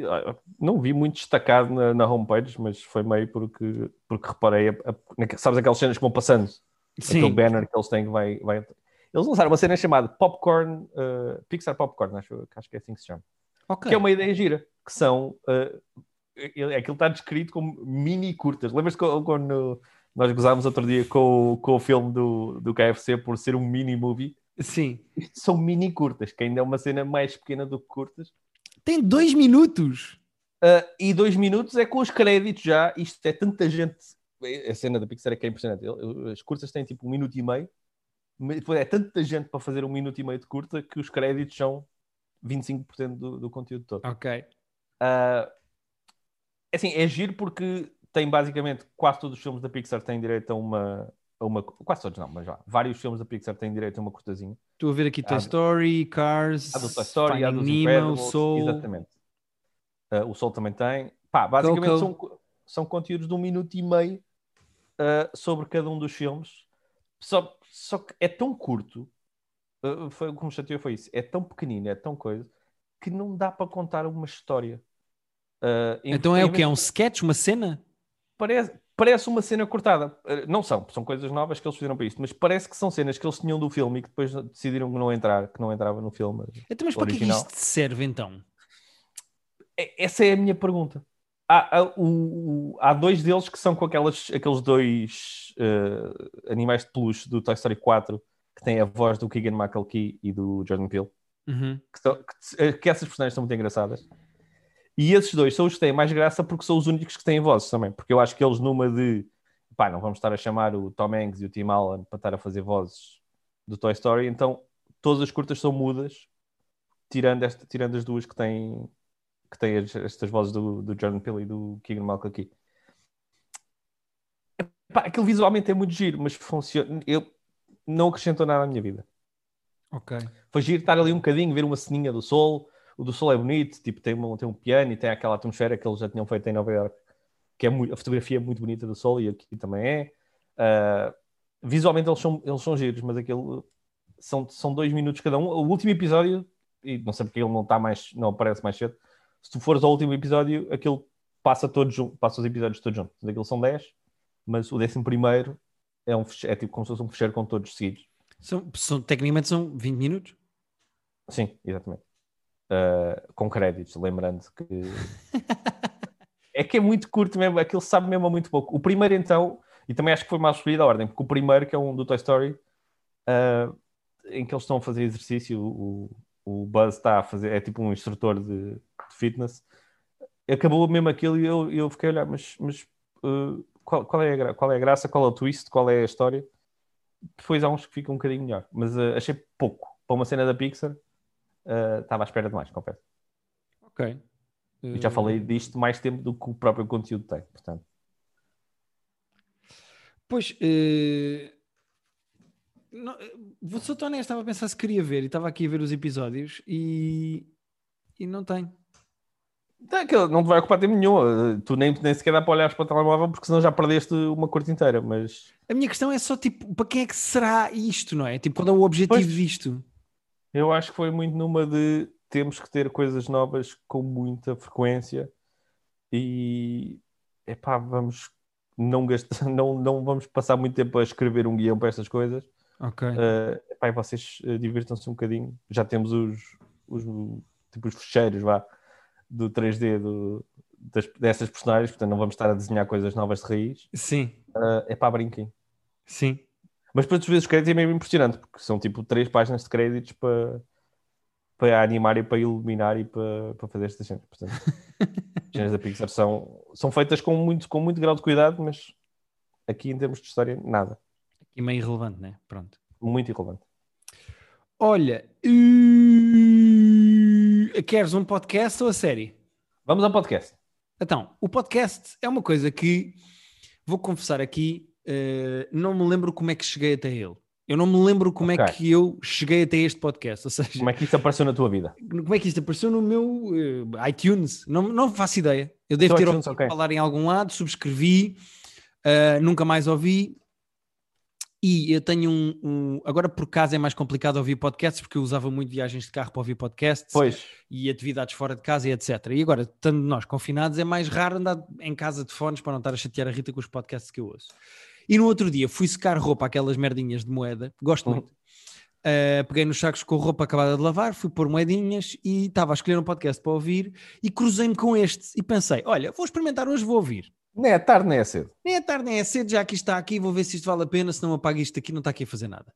ah, não vi muito destacado na, na homepage, mas foi meio porque, porque reparei, a- a- sabes aquelas cenas que vão passando? Aquele banner que eles têm que vai, vai... Eles lançaram uma cena chamada Popcorn, uh, Pixar Popcorn, acho, acho que é assim que se chama. Ok. Que é uma ideia gira, que são... Uh, aquilo está descrito como mini curtas. Lembras-te quando nós gozámos outro dia com, o- com o filme do, do KFC por ser um mini movie? Sim. São mini curtas, que ainda é uma cena mais pequena do que curtas. Tem dois minutos. Uh, e dois minutos é com os créditos já. Isto é tanta gente. A cena da Pixar é que é impressionante. Ele- As curtas têm tipo um minuto e meio. depois É tanta gente para fazer um minuto e meio de curta que os créditos são 25% do, do conteúdo todo. Ok. Uh, assim, é giro porque tem basicamente quase todos os filmes da Pixar têm direito a uma. A uma quase todos não, mas já. Vários filmes da Pixar têm direito a uma curtazinha. Estou a ver aqui Toy Há- Story, Cars, Há do Toy Story, Nemo, Incredibles, Soul. Exatamente. Uh, o Sol também tem. Pá, basicamente Coco. são, são conteúdos de um minuto e meio uh, sobre cada um dos filmes. Só, só que é tão curto, uh, foi, o que me chateou foi isso, é tão pequenino, é tão coisa, que não dá para contar uma história. Uh, Então é o que? É um sketch, uma cena? Parece, parece uma cena cortada. Uh, Não são, são coisas novas que eles fizeram para isto, mas parece que são cenas que eles tinham do filme e que depois decidiram que não entrar, que não entrava no filme. Então, mas para que é isto serve então? É- Essa é a minha pergunta. Há, há, o- há dois deles que são com aquelas, aqueles dois eh, animais de peluche do Toy Story 4 que têm a voz do Keegan Michael e do Jordan Peele. Uhum. Que, são- que- eh, que essas personagens são muito engraçadas. E esses dois são os que têm mais graça porque são os únicos que têm vozes também. Porque eu acho que eles, numa de pá, não vamos estar a chamar o Tom Hanks e o Tim Allen para estar a fazer vozes do Toy Story, então todas as curtas são mudas, tirando, esta, tirando as duas que têm, que têm as- estas vozes do, do Jordan Peele e do Keegan Michael Key. Pá, aquilo visualmente é muito giro, mas funciona. Eu não acrescentou nada à minha vida. Ok. Foi giro estar ali um bocadinho, ver uma ceninha do sol. O do sol é bonito, tipo, tem um, tem um piano e tem aquela atmosfera que eles já tinham feito em Nova York, que é muito, a fotografia é muito bonita do sol e aqui também é. Ah, visualmente eles são, eles são giros, mas aquele são, são dois minutos cada um. O último episódio, e não sei porque ele não está mais, não aparece mais cedo. Se tu fores ao último episódio, aquilo passa todos passa os episódios todos juntos. Aquilo são 10, mas o décimo primeiro é, um, é tipo como se fosse um fecheiro com todos seguidos. São, são- tecnicamente são 20 minutos? Sim, exatamente. Uh, com créditos, lembrando que. <laughs> é que é muito curto mesmo, aquilo sabe mesmo a muito pouco. O primeiro, então, e também acho que foi mal escolhida a ordem, porque o primeiro, que é um do Toy Story, uh, em que eles estão a fazer exercício, o, o Buzz está a fazer, é tipo um instrutor de, de fitness, acabou mesmo aquilo e eu, eu fiquei a olhar, mas, mas uh, qual, qual, é a, qual é a graça, qual é o twist, qual é a história? Depois há uns que ficam um bocadinho melhor, mas uh, achei pouco para uma cena da Pixar. Uh, estava à espera de mais, confesso. Ok. E já falei disto mais tempo do que o próprio conteúdo tem, portanto. Pois, eh, não, eh, vou ser honesto, estava a pensar se queria ver e estava aqui a ver os episódios e, e não tem. Tá, aquilo Não te vai ocupar tempo nenhum. Uh, Tu nem, nem sequer dá para olhar para o telemóvel porque senão já perdeste uma corte inteira. Mas A minha questão é só tipo, para quem é que será isto, não é? Tipo, qual é o objetivo Pois. disto? eu acho que foi muito numa de temos que ter coisas novas com muita frequência e epá, vamos não, gastar, <laughs> não, não vamos passar muito tempo a escrever um guião para estas coisas. Ok. Uh, epá, e vocês uh, divirtam-se um bocadinho. Já temos os, os, tipo, os fecheiros vá, do 3D do, das, dessas personagens, portanto não vamos estar a desenhar coisas novas de raiz. Sim, Uh, é para brinquem. sim. Mas depois, às vezes, os créditos é mesmo impressionante, porque são tipo três páginas de créditos para, para animar e para iluminar e para, para fazer estas cenas. Portanto, as cenas da Pixar são, são feitas com muito, com muito grau de cuidado, mas aqui em termos de história, nada. E meio irrelevante, né? Pronto. Muito irrelevante. Olha, uh, queres um podcast ou a série? Vamos ao podcast. Então, o podcast é uma coisa que, vou confessar aqui, uh, não me lembro como é que cheguei até ele. Eu não me lembro como okay. é que eu cheguei até este podcast. Ou seja, como é que isto apareceu na tua vida? Como é que isto apareceu no meu uh, iTunes? Não, não faço ideia. Eu devo ter ouvido okay. falar em algum lado, subscrevi, uh, nunca mais ouvi. E eu tenho um, um, Agora, por casa, é mais complicado ouvir podcasts, porque eu usava muito viagens de carro para ouvir podcasts pois. e atividades fora de casa e etc. E agora, estando nós confinados, é mais raro andar em casa de fones para não estar a chatear a Rita com os podcasts que eu ouço. E no outro dia fui secar roupa, aquelas merdinhas de moeda, gosto uhum. muito. Uh, peguei nos sacos com roupa acabada de lavar, fui pôr moedinhas e estava a escolher um podcast para ouvir e cruzei-me com este e pensei: olha, vou experimentar hoje, vou ouvir. Nem é tarde, nem é cedo. Nem é tarde, nem é cedo, já que está aqui, vou ver se isto vale a pena, se não apago isto aqui, não está aqui a fazer nada.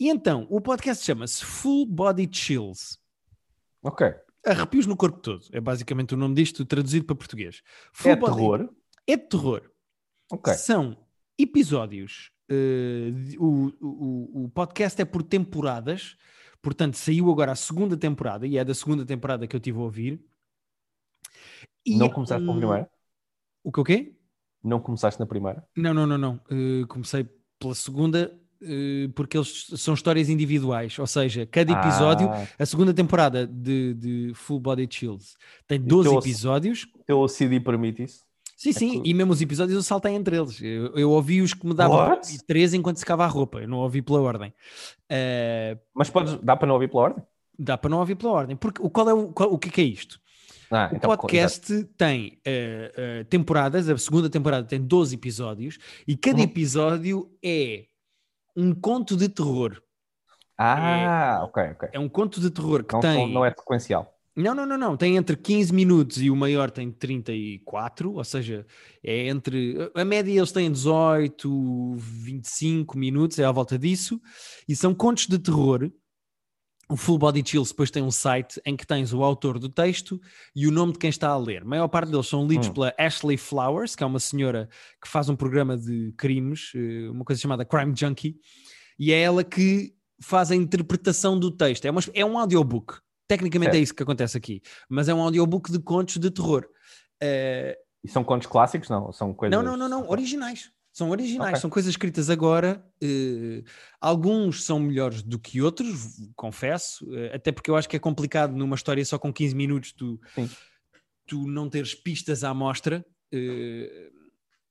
E então, o podcast chama-se Full Body Chills. Ok. Arrepios no corpo todo, é basicamente o nome disto, traduzido para português. Full é body... terror? É terror. Ok. São episódios. Uh, o, o, o podcast é por temporadas, portanto, saiu agora a segunda temporada, e é da segunda temporada que eu tive a ouvir. E não começaste um... com a primeira? O que o quê? Não começaste na primeira? Não, não, não, não. Uh, comecei pela segunda uh, porque eles são histórias individuais, ou seja, cada episódio, ah. a segunda temporada de, de Full Body Chills tem 12 teu, episódios. Teu CD permite isso? Sim, é sim, e mesmo os episódios eu saltei entre eles. Eu, eu ouvi os que me davam três enquanto secava a roupa, eu não ouvi pela ordem. Uh, Mas podes, dá para não ouvir pela ordem? Dá para não ouvir pela ordem, porque o, qual é o, qual, o que é, que é isto? Ah, o então, podcast tem uh, uh, temporadas, a segunda temporada tem 12 episódios e cada uhum. episódio é um conto de terror. Ah, é, ok, ok. É um conto de terror que não, tem. Não é sequencial. Não, não, não, não. Tem entre 15 minutos e o maior tem 34, ou seja, é entre. A média eles têm 18, 25 minutos, é à volta disso, e são contos de terror o Full Body Chills depois tem um site em que tens o autor do texto e o nome de quem está a ler. A maior parte deles são lidos hum. pela Ashley Flowers, que é uma senhora que faz um programa de crimes, eh, uma coisa chamada Crime Junkie, e é ela que faz a interpretação do texto. É, uma, é um audiobook. Tecnicamente é isso que acontece aqui, mas é um audiobook de contos de terror. Uh... E são contos clássicos, não? São coisas... Não, não, não, não, originais. São originais, okay. são coisas escritas agora. Uh, alguns são melhores do que outros, confesso, uh, até porque eu acho que é complicado numa história só com 15 minutos tu, tu não teres pistas à mostra. Uh,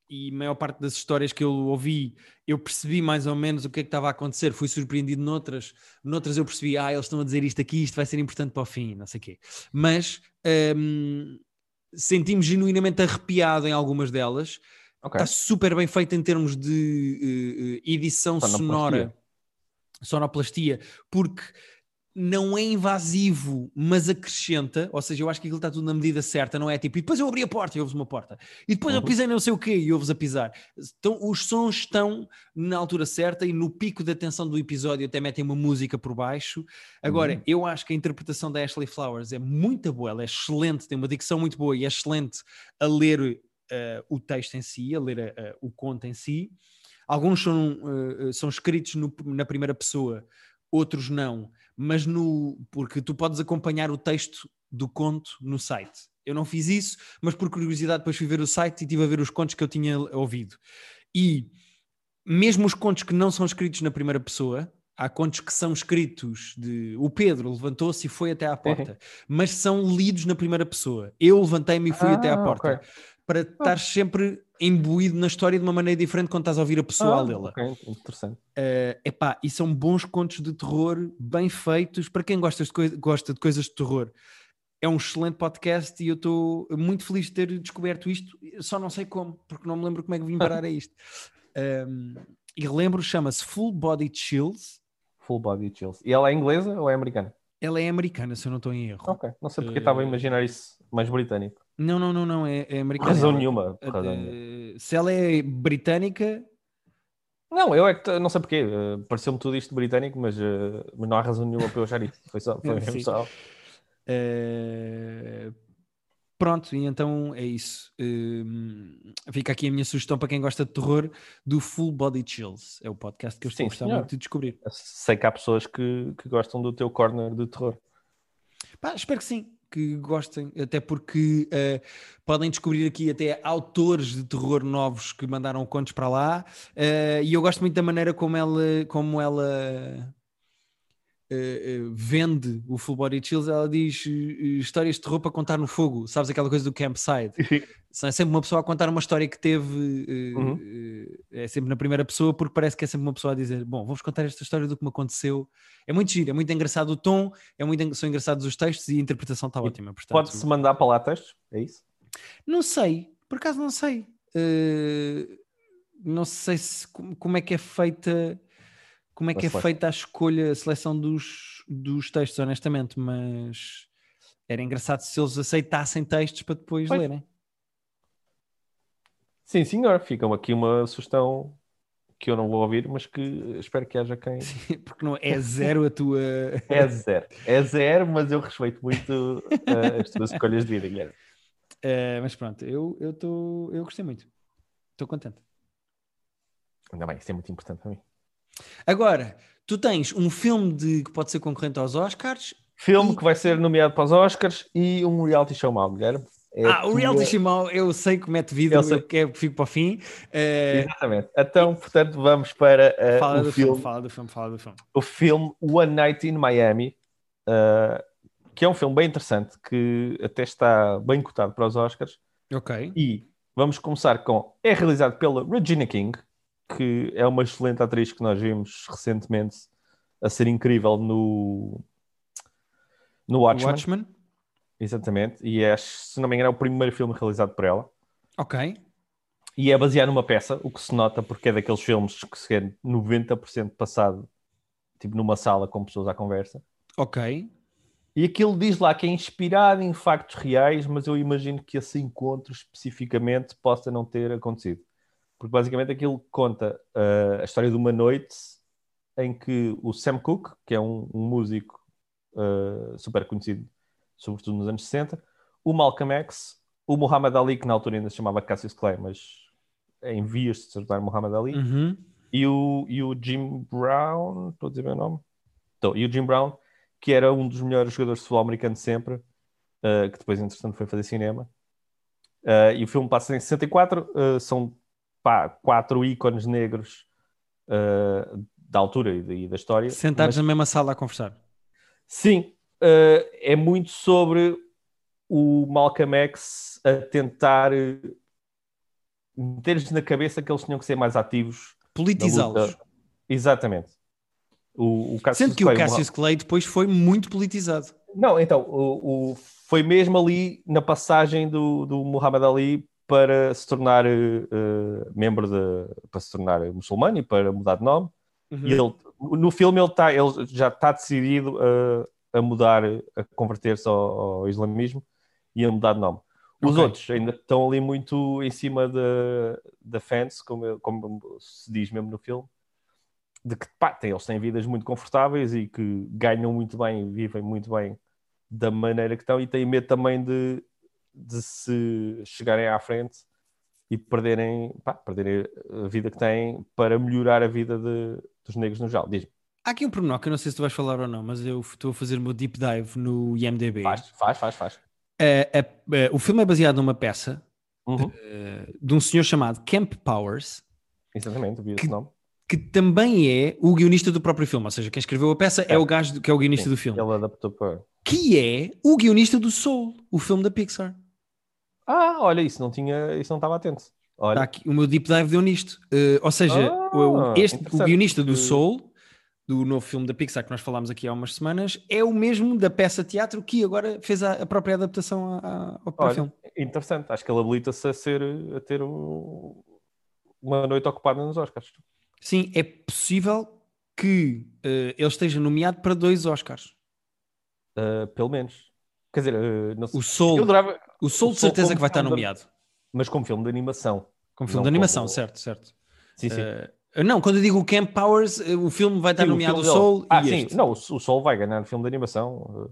e a maior parte das histórias que eu ouvi, eu percebi mais ou menos o que é que estava a acontecer. Fui surpreendido noutras, noutras eu percebi, ah, eles estão a dizer isto aqui, isto vai ser importante para o fim, não sei o quê. Mas um, ehm, senti-me genuinamente arrepiado em algumas delas Okay. Está super bem feito em termos de uh, edição sonora, sonoplastia, porque não é invasivo, mas acrescenta, ou seja, eu acho que aquilo está tudo na medida certa, não é tipo, e depois eu abri a porta e ouves uma porta, e depois uhum. eu pisei não sei o quê e ouves a pisar. Então, os sons estão na altura certa e no pico da tensão do episódio até metem uma música por baixo. Agora, uhum. eu acho que a interpretação da Ashley Flowers é muito boa, ela é excelente, tem uma dicção muito boa e é excelente a ler uh, o texto em si, a ler uh, o conto em si. Alguns são, uh, são escritos no, na primeira pessoa, outros não, mas no porque tu podes acompanhar o texto do conto no site. Eu não fiz isso, mas por curiosidade depois fui ver o site e estive a ver os contos que eu tinha ouvido. E mesmo os contos que não são escritos na primeira pessoa, há contos que são escritos de o Pedro levantou-se e foi até à porta, mas são lidos na primeira pessoa. Eu levantei-me e fui ah, até à porta. Okay para ah. estar sempre imbuído na história de uma maneira diferente quando estás a ouvir a pessoa ah, a lê-la. Ok, interessante. Uh, epá, e são bons contos de terror, bem feitos, para quem gosta de, gosta de coisas de terror. É um excelente podcast e eu estou muito feliz de ter descoberto isto, só não sei como, porque não me lembro como é que vim parar a isto. Um, <laughs> e relembro, chama-se Full Body Chills. Full Body Chills. E ela é inglesa ou é americana? Ela é americana, se eu não estou em erro. Ok, não sei porque uh, estava a imaginar isso mais britânico. Não, não, não, não, é, é americana. Razão nenhuma. Uh, se ela é britânica. Não, eu é que não sei porquê. Uh, Pareceu-me tudo isto britânico, mas, uh, mas não há razão nenhuma para eu achar isso. Foi só. <laughs> Foi mesmo só. Uh, pronto, e então é isso. Fica aqui a minha sugestão para quem gosta de terror do Full Body Chills. É o podcast que eu estou gostar muito de descobrir. Sei que há pessoas que, que gostam do teu corner de terror. Pá, espero que sim que gostem, até porque uh, podem descobrir aqui até autores de terror novos que mandaram contos para lá, uh, e eu gosto muito da maneira como ela, como ela uh, vende o Full Body Chills, ela diz histórias de terror para contar no fogo, sabes aquela coisa do campsite? é sempre uma pessoa a contar uma história que teve, uhum. é sempre na primeira pessoa, porque parece que é sempre uma pessoa a dizer: Bom, vamos contar esta história do que me aconteceu. É muito giro, é muito engraçado o tom, é muito, são engraçados os textos e a interpretação está ótima. Pode-se mandar para lá textos? É isso? Não sei, por acaso não sei. Uh, não sei se, como é que é feita como é que é feita a escolha, a seleção dos, dos textos, honestamente, mas era engraçado se eles aceitassem textos para depois pois. lerem. Sim, senhor, fica aqui uma sugestão que eu não vou ouvir, mas que espero que haja quem. <laughs> Sim, porque não é zero a tua. <laughs> é zero, é zero, mas eu respeito muito uh, as tuas escolhas de vida, Guilherme. Uh, mas pronto, eu, eu, tô, eu gostei muito, estou contente. Ainda bem, isso é muito importante para mim. Agora, tu tens um filme de, que pode ser concorrente aos Oscars. Filme e... que vai ser nomeado para os Oscars e um reality show mau, Guilherme. É ah, o reality show mau, eu sei que mete vida, eu, sei... eu quero, fico para o fim. Uh... Exatamente. Então, portanto, vamos para uh, fala o do filme, filme, Fala do filme, fala do filme. O filme One Night in Miami, uh, que é um filme bem interessante, que até está bem cotado para os Oscars. Ok. E vamos começar com... É realizado pela Regina King, que é uma excelente atriz que nós vimos recentemente a ser incrível no, no Watchmen. Watchmen. Exatamente. E é, se não me engano, é o primeiro filme realizado por ela. Ok. E é baseado numa peça, o que se nota porque é daqueles filmes que se é 90% passado tipo numa sala com pessoas à conversa. Ok. E aquilo diz lá que é inspirado em factos reais, mas eu imagino que esse encontro especificamente possa não ter acontecido. Porque basicamente aquilo conta uh, a história de uma noite em que o Sam Cooke, que é um, um músico uh, super conhecido, sobretudo nos anos 60, o Malcolm X, o Muhammad Ali, que na altura ainda se chamava Cassius Clay, mas em vias de se tornar Muhammad Ali, uhum. e, o, e o Jim Brown, estou a dizer o nome? Estou, e o Jim Brown, que era um dos melhores jogadores de futebol americano sempre, uh, que depois, entretanto, foi fazer cinema. Uh, e o filme passa em 64, uh, são pá, quatro ícones negros uh, da altura e, da história. Sentados mas... na mesma sala a conversar. Sim, uh, é muito sobre o Malcolm X a tentar meter-lhes na cabeça que eles tinham que ser mais ativos. Politizá-los. Exatamente. O, o Sendo que Clay, o Cassius Clay depois foi muito politizado. Não, então, o, o, foi mesmo ali na passagem do, do Muhammad Ali para se tornar uh, membro de. para se tornar muçulmano e para mudar de nome. Uhum. E ele, no filme ele, tá, ele já está decidido a, a mudar, a converter-se ao, ao, islamismo e a mudar de nome. Os okay. outros ainda estão ali muito em cima da, da fence, como, como se diz mesmo no filme, de que pá, tem, eles têm vidas muito confortáveis e que ganham muito bem, vivem muito bem da maneira que estão e têm medo também de de se chegarem à frente e perderem, pá, perderem a vida que têm para melhorar a vida de, dos negros no geral. Diz-me. Há aqui um pormenor que eu não sei se tu vais falar ou não, mas eu estou a fazer o meu deep dive no IMDB. Faz, faz, faz. faz. Uh, uh, uh, o filme é baseado numa peça uhum. de um senhor chamado Camp Powers. Exatamente, vi esse nome. Que também é o guionista do próprio filme, ou seja, quem escreveu a peça é, é o gajo que é o guionista Sim, do filme. Ele adaptou para. Que é o guionista do Soul, o filme da Pixar. Ah, olha, isso não tinha, isso não estava atento. Olha. Tá aqui, o meu deep dive deu nisto. Uh, ou seja, ah, o, este, o guionista do Soul, do novo filme da Pixar que nós falámos aqui há umas semanas, é o mesmo da peça teatro que agora fez a, a própria adaptação a, ao olha, filme. Interessante, acho que ele habilita-se a, ser, a ter um, uma noite ocupada nos Oscars. Sim, é possível que uh, ele esteja nomeado para dois Oscars. Uh, pelo menos. Quer dizer, uh, não sei. o Soul. Adorava, o Soul de certeza que vai estar nomeado. Mas como filme de animação. Como filme de animação, como... certo, certo. Sim, sim. Uh, não, quando eu digo o Camp Powers, eh, o filme vai estar sim, nomeado o, o Soul. Ah, sim, este. não, o Soul vai ganhar filme de animação.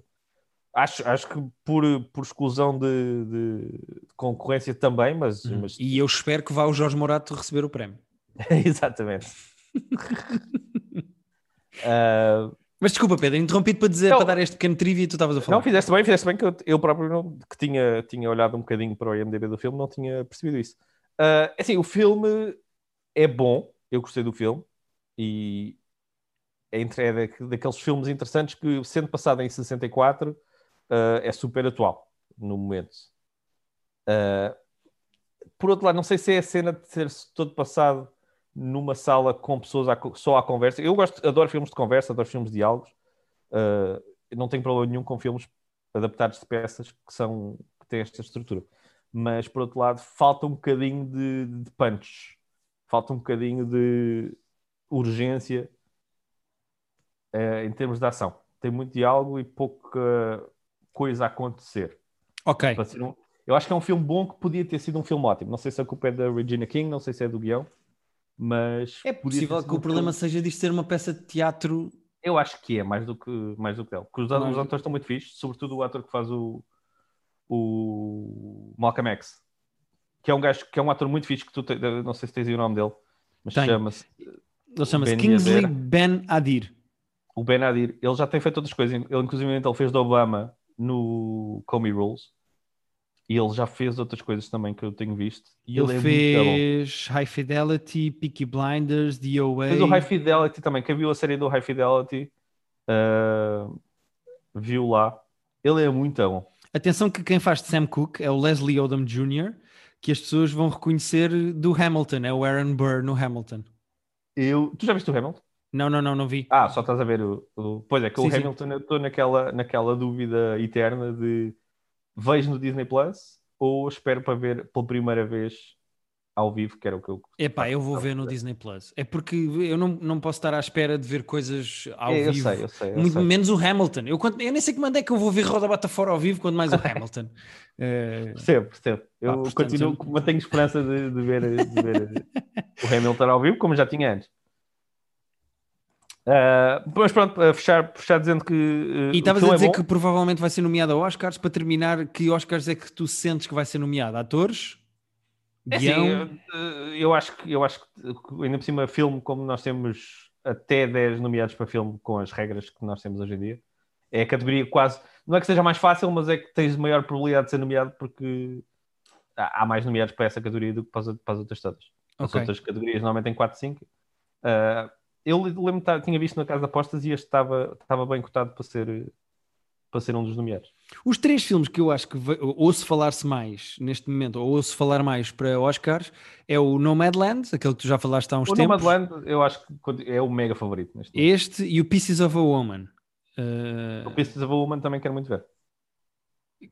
Acho, acho que por, por exclusão de, de- de concorrência também, mas, Uhum. mas- E eu espero que vá o Jorge Morato receber o prémio. <laughs> exatamente. Ah, <laughs> Mas desculpa, Pedro, interrompi-te para dizer, para dar este pequeno trivia tu estavas a falar. não, fizeste bem, fizeste bem que eu, eu próprio não, que tinha, tinha olhado um bocadinho para o IMDB do filme, não tinha percebido isso. Ah, assim, o filme é bom, eu gostei do filme e é, entre, é da- daqueles filmes interessantes que, sendo passado em 64, ah, é super atual no momento. Ah, por outro lado, não sei se é a cena de ser todo passado numa sala com pessoas à só à conversa. Eu gosto, adoro filmes de conversa, adoro filmes de diálogos. Uh, não tenho problema nenhum com filmes adaptados de peças que são que têm esta estrutura. Mas por outro lado, falta um bocadinho de, de punch, falta um bocadinho de urgência uh, em termos de ação. Tem muito diálogo e pouca coisa a acontecer. Ok. Um- Eu acho que é um filme bom que podia ter sido um filme ótimo. Não sei se a culpa é da Regina King, não sei se é do guião, mas É possível sido que o problema filme- seja disto ser uma peça de teatro. Eu acho que é mais do que mais do que dela. Porque os, os atores estão muito fixos, sobretudo o ator que faz o, o Malcolm X, que é um gajo que é um ator muito fixe que tu te- não sei se tens aí o nome dele, mas chama-se Ele chama-se Kingsley. Ben Adir. o Ben Adir. Ele já tem feito outras coisas. Ele inclusive ele fez do Obama no Comey Rules. E ele já fez outras coisas também que eu tenho visto. E ele, Ele é fez High Fidelity, Peaky Blinders, DOA. Fez o High Fidelity também. Quem viu a série do High Fidelity uh, viu lá. Ele é muito bom. Atenção que quem faz de Sam Cooke é o Leslie Odom Jr., que as pessoas vão reconhecer do Hamilton, é o Aaron Burr no Hamilton. Eu... Tu já viste o Hamilton? Não, não, não, não vi. Ah, só estás a ver o. o- Pois é, que Sim, o sim. Hamilton eu estou naquela, naquela dúvida eterna de vejo no Disney Plus ou espero para ver pela primeira vez ao vivo, que era o que eu. Epá, eu vou ver no Disney Plus. É porque eu não, não posso estar à espera de ver coisas ao É, eu vivo. sei, eu sei. Eu Muito sei. menos o Hamilton. Eu, eu nem sei que mando é que eu vou ver Roda Bata Fora ao vivo, quanto mais o <laughs> Hamilton. Eh, Percebo, percebo. Eu Ah, portanto, continuo, eu- mantenho esperança de, de ver, de ver <laughs> o Hamilton ao vivo, como já tinha antes. Ah, mas pronto, a fechar, fechar dizendo que. uh, e estavas a é dizer bom. que provavelmente vai ser nomeado a Oscars. Para terminar, que Oscars é que tu sentes que vai ser nomeado? Atores? É assim, Guião? eu, eu acho que eu acho que ainda por cima filme como nós temos até 10 nomeados para filme com as regras que nós temos hoje em dia é a categoria quase não é que seja mais fácil mas é que tens maior probabilidade de ser nomeado porque há, há mais nomeados para essa categoria do que para as, para as outras todas as Ok. outras categorias normalmente têm 4, 5 Ah, eu lembro que tinha visto na casa de apostas e este estava, estava bem cotado para ser para ser um dos nomeados Os três filmes que eu acho que ouço falar-se mais neste momento, ou ouço falar mais para Oscars, é o Nomadland, aquele que tu já falaste há uns o tempos. Nomadland eu acho que é o mega favorito neste momento. Este e o Pieces of a Woman. Uh, o Pieces of a Woman também quero muito ver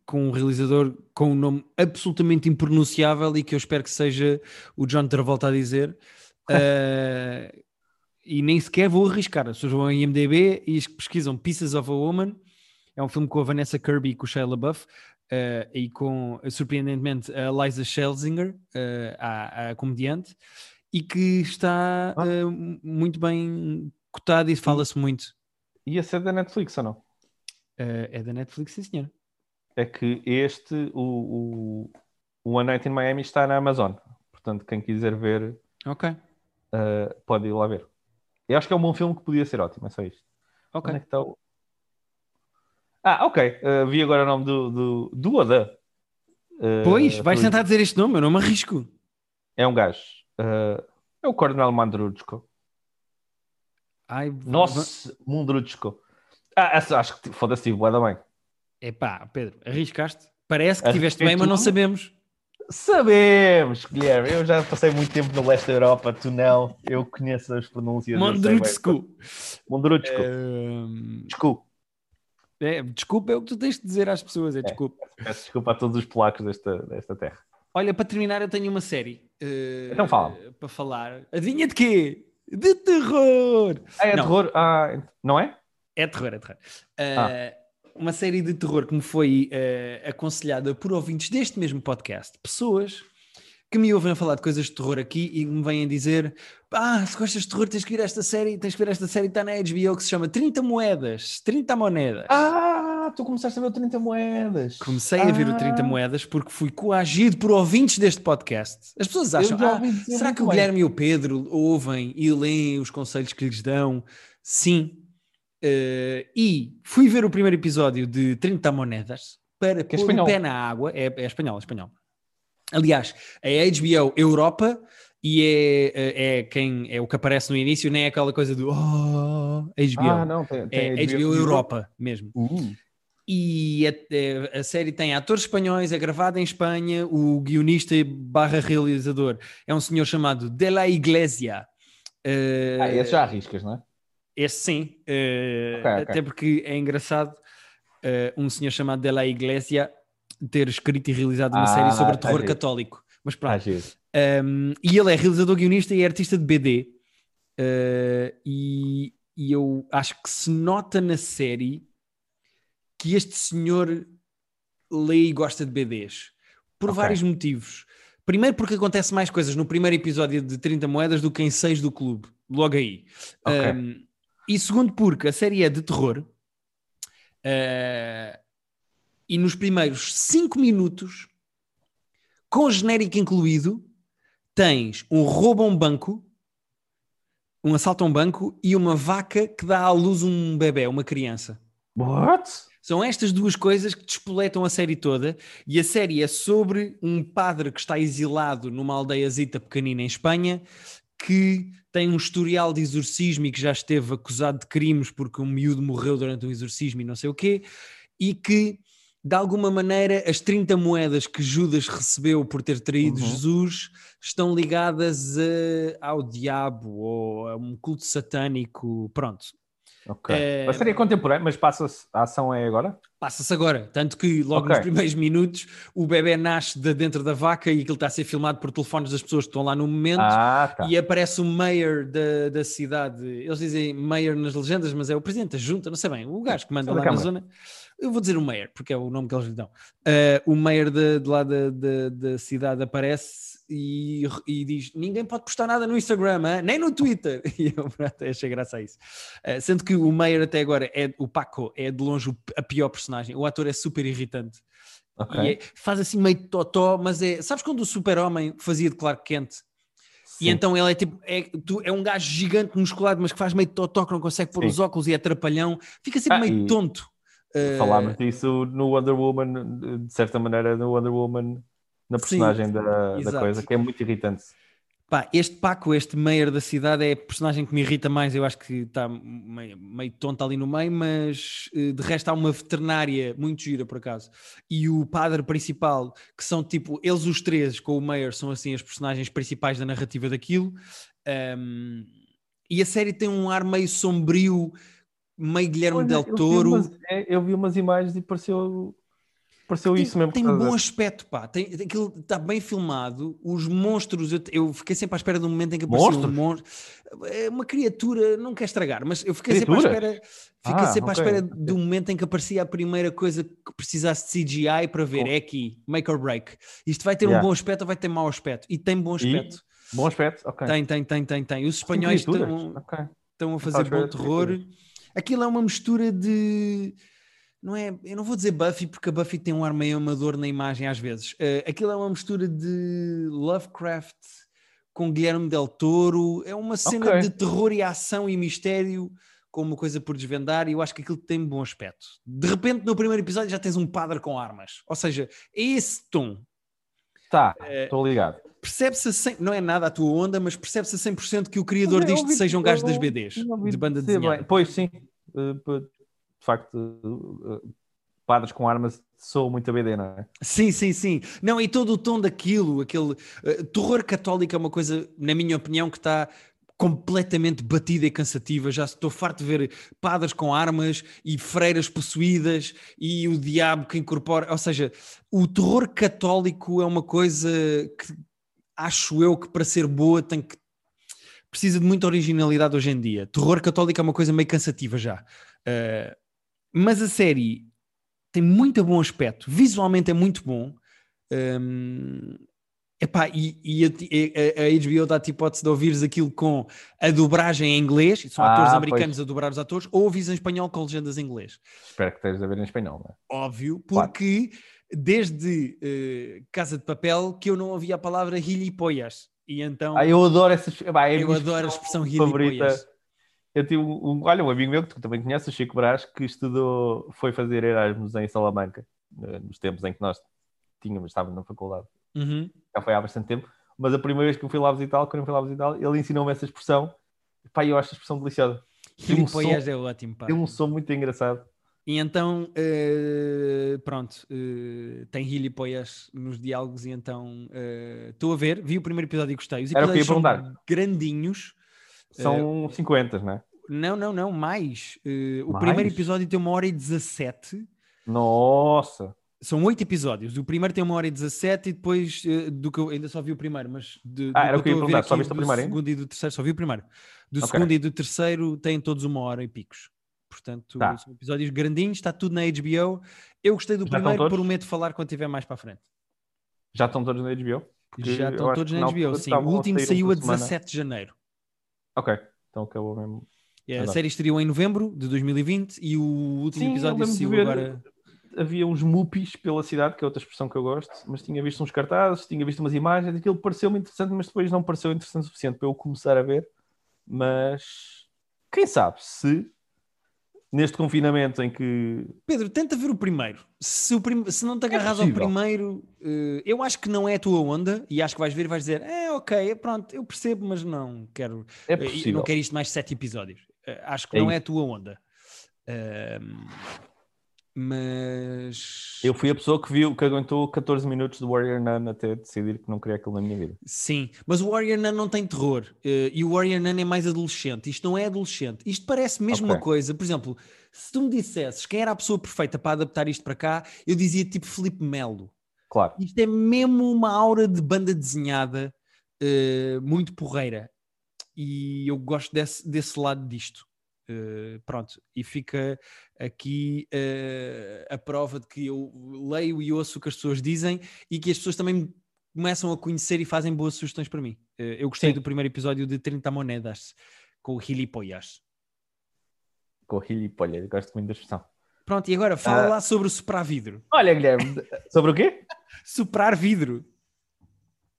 com um realizador com um nome absolutamente impronunciável e que eu espero que seja o John Travolta a dizer. Uh, <laughs> e nem sequer vou arriscar. As pessoas vão em IMDB e pesquisam Pieces of a Woman. É um filme com a Vanessa Kirby e com o Shia LaBeouf. uh, e com, surpreendentemente, a Liza Schelzinger, uh, a, a comediante, e que está Ah. uh, muito bem cotado e fala-se muito. ia ser da Netflix ou não? É da Netflix, sim senhor. é que este, o, o, o One Night in Miami, está na Amazon. Portanto, quem quiser ver, pode ir lá ver. Eu acho que é um bom filme que podia ser ótimo, é só isto. ok. É está o... Ah, ok. Uh, vi agora o nome do, do, do Oda. Uh, Pois, vais tentar dizer este nome, eu não me arrisco. É um gajo. Uh, é o Coronel Mandrutsko. Ai, Nossa, Mundrutsko. Ah, essa, acho que foda-se, bué da bem. Epá, Pedro, arriscaste? Parece que Arrisquei estiveste bem, mas não sabemos. Sabemos, Guilherme. Eu já passei muito tempo no leste da Europa, tu não. Eu conheço as pronúncias. Mondrutsku. Mondrutsko. Ehm, Desculpa. é, desculpa, é o que tu tens de dizer às pessoas, é desculpa. Peço desculpa a todos os polacos desta, desta terra. Olha, para terminar, eu tenho uma série. eh, Então fala. Para falar. Adivinha de quê? De terror! Ah, é Não. terror? Ah, não é? É terror, é terror. Ah. Uma série de terror que me foi eh, aconselhada por ouvintes deste mesmo podcast. Pessoas que me ouvem a falar de coisas de terror aqui e me vêm dizer: Ah, se gostas de terror, tens que ver esta série, tens que ver esta série que está na HBO que se chama 30 Moedas, 30 Moedas. Ah, Ah, tu começaste a ver o 30 moedas. Comecei a ver o 30 Ah. moedas porque fui coagido por ouvintes deste podcast. As pessoas acham, ah, será que o bem." Guilherme e o Pedro ouvem e leem os conselhos que lhes dão? Sim. Eh, e fui ver o primeiro episódio de 30 moedas para Que é pôr o pé na água. É, é espanhol, é espanhol. Aliás, é a HBO Europa e é, é, é quem é o que aparece no início, nem é aquela coisa do oh, HBO. Ah, não, tem, tem é HBO Europa mesmo. Uh, E a, a- a série tem atores espanhóis, é gravada em Espanha. O guionista barra realizador é um senhor chamado De La Iglesia. Eh, ah, esse já arriscas, não é? Esse sim, eh, Ok, ok. até porque é engraçado eh, um senhor chamado De La Iglesia ter escrito e realizado uma Ah, série sobre tá terror católico. Mas pronto, um, e ele é realizador, guionista e é artista de BD. Uh, e, e eu acho que se nota na série que este senhor lê e gosta de BDs. Por Ok. vários motivos. Primeiro porque acontece mais coisas no primeiro episódio de 30 moedas do que em 6 do clube. Logo aí. Ok. Um, e segundo porque a série é de terror. Uh, e nos primeiros 5 minutos, com genérico incluído, tens um roubo a um banco, um assalto a um banco e uma vaca que dá à luz um bebê, uma criança. What? São estas duas coisas que despoletam a série toda, e a série é sobre um padre que está exilado numa aldeiazita pequenina em Espanha, que tem um historial de exorcismo e que já esteve acusado de crimes porque um miúdo morreu durante um exorcismo e não sei o quê, e que, de alguma maneira, as 30 moedas que Judas recebeu por ter traído Uhum. Jesus estão ligadas a- ao diabo ou a um culto satânico, pronto. Ok. Eh, A série é contemporânea, mas passa-se. A ação é agora? Passa-se agora, tanto que logo Ok. nos primeiros minutos o bebê nasce de dentro da vaca e aquilo está a ser filmado por telefones das pessoas que estão lá no momento Ah, tá. e aparece o mayor da, da cidade. Eles dizem mayor nas legendas, mas é o presidente da junta, não sei bem, o gajo que manda Da lá na zona. Eu vou dizer o mayor, porque é o nome que eles lhe dão. Ah, o mayor de, de lá da, da, da cidade aparece e, e diz: Ninguém pode postar nada no Instagram, hã? nem no Twitter. <laughs> E eu pronto, achei graça a isso. Ah, sendo que o mayor até agora é o Paco, é de longe a pior personagem. O ator é super irritante. Ok. E é- faz assim meio totó, mas é. Sabes quando o super-homem fazia de Clark Kent? E Sim. então ele é tipo, é, tu- é um gajo gigante musculado, mas que faz meio totó, que não consegue pôr Sim. os óculos e é trapalhão, fica sempre Ah, meio e- tonto. Uh, Falámos disso no Wonder Woman, de certa maneira, no Wonder Woman, na Sim, personagem da, da exato. coisa, que é muito irritante. pá, este Paco, este mayor da cidade, é a personagem que me irrita mais. Eu acho que está meio, meio tonto ali no meio, mas eh, de resto há uma veterinária muito gira por acaso. E o padre principal, que são tipo, eles os três com o mayor são assim as personagens principais da narrativa daquilo. Um, e a série tem um ar meio sombrio, meio Guilherme Olha, Del eu vi Toro. umas- é, Eu vi umas imagens e pareceu, pareceu Tem, isso mesmo. tem bom aspecto, pá. Tem, tem- aquilo está bem filmado. Os monstros, eu, eu fiquei sempre à espera um momento em que apareceu um Monstros? monstro. É uma criatura, não quer estragar, mas eu fiquei sempre à espera, fiquei Ah, sempre à ok, espera um momento em que aparecia a primeira coisa que precisasse de CGI para ver. É aqui, make or break. Isto vai ter Yeah. um bom aspecto ou vai ter mau aspecto? E tem bom E? aspecto. Bom aspecto, ok. Tem, tem, tem, tem, tem. Os espanhóis estão Ok. estão a fazer à bom terror. criaturas. Aquilo é uma mistura de. Não é, eu não vou dizer Buffy porque a Buffy tem um ar meio amador na imagem às vezes. Eh, aquilo é uma mistura de Lovecraft com Guilherme Del Toro. É uma cena Ok. de terror e ação e mistério com uma coisa por desvendar e eu acho que aquilo tem bom aspecto. De repente, no primeiro episódio, já tens um padre com armas. Ou seja, é esse tom. Tá, Eh, estou ligado. Percebe-se, a cem- não é nada a tua onda, mas percebe-se a 100% que o criador disto ouvi- seja um gajo das BDs, de banda desenhada. bem. Pois sim, Eh, de facto, eh, padres com armas sou muito a BD, não é? Sim, sim, sim. Não, e todo o tom daquilo, aquele eh, terror católico é uma coisa, na minha opinião, que está completamente batida e cansativa. Já estou farto de ver padres com armas e freiras possuídas e o diabo que incorpora. Ou seja, o terror católico é uma coisa que acho eu que para ser boa tem que precisa de muita originalidade hoje em dia. Terror católico é uma coisa meio cansativa já. Eh, mas a série tem muito bom aspecto, visualmente é muito bom. Hum, Epá, e, e a, a, HBO dá-te hipótese de ouvires aquilo com a dobragem em inglês, são Ah, atores pois. americanos a dobrar os atores, ou ouvis em espanhol com legendas em inglês. Espero que estejas a ver em espanhol, não é? Óbvio, Claro. Desde eh, Casa de Papel que eu não ouvia a palavra gilipollas. E então Ah, eu adoro essas. Bah, é a eu adoro a expressão gilipollas. Eu tive um, olha, um amigo meu que tu também conheces, o Chico Brás, que estudou, foi fazer Erasmus em Salamanca, eh, nos tempos em que nós tínhamos, estávamos na faculdade. Uhum. Já foi há bastante tempo, mas a primeira vez que eu fui lá visitá-lo, quando eu fui lá visitá-lo, ele ensinou-me essa expressão. Pá, eu acho a expressão deliciosa. Tem um som- é ótimo, pá. Tem um som muito engraçado. E então, eh, pronto, eh, tem gilipollas nos diálogos e então eh, estou a ver, vi o primeiro episódio e gostei. Os episódios são perguntar. grandinhos. São 50, não é? Não, não, não, mais. O Mais? primeiro episódio tem uma hora e 17. Nossa! São oito episódios. O primeiro tem uma hora e 17 e depois do que eu ainda só vi o primeiro, mas de, Ah, do era o que eu ia perguntar, só viste o primeiro segundo e do terceiro, só vi o primeiro. Do Ok. segundo e do terceiro têm todos uma hora e picos. Portanto, Tá. são episódios grandinhos, está tudo na HBO. Eu gostei do Já primeiro, prometo falar quando estiver mais para a frente. Já estão todos na HBO? Porque Já estão todos na HBO, sim. O último saiu a semana. 17 de janeiro. Ok, então acabou mesmo. É, a série estreou em novembro de 2020 e o último Sim, episódio saiu agora. Havia uns mupis pela cidade, que é outra expressão que eu gosto, mas tinha visto uns cartazes, tinha visto umas imagens, aquilo pareceu-me interessante, mas depois não pareceu interessante o suficiente para eu começar a ver. Mas quem sabe se neste confinamento em que Pedro, tenta ver o primeiro. Se, o prim- se não te agarras ao possível. primeiro, eh, eu acho que não é a tua onda e acho que vais ver e vais dizer: é ok, pronto, eu percebo, mas não quero. é eh, possível. não quero isto mais sete episódios. Eh, acho que É não é a isso. tua onda. Ahm, mas Eu fui a pessoa que viu, que aguentou 14 minutos do Warrior Nun até decidir que não queria aquilo na minha vida. sim, mas o Warrior Nun não tem terror eh, e o Warrior Nun é mais adolescente. Isto não é adolescente. Isto parece mesmo Ok. uma coisa. Por exemplo, se tu me dissesses quem era a pessoa perfeita para adaptar isto para cá, eu dizia tipo Felipe Melo. Claro. Isto é mesmo uma aura de banda desenhada eh, muito porreira. E eu gosto desse, desse lado disto. Eh, pronto, e fica aqui eh, a prova de que eu leio e ouço o que as pessoas dizem e que as pessoas também me começam a conhecer e fazem boas sugestões para mim. Eh, eu gostei Sim. do primeiro episódio de 30 moedas com o Gilipollas. Com o gilipolha, gosto muito da expressão. Pronto, e agora fala Ah. lá sobre o soprar vidro. Olha, Guilherme, sobre o quê? <laughs> Soprar vidro.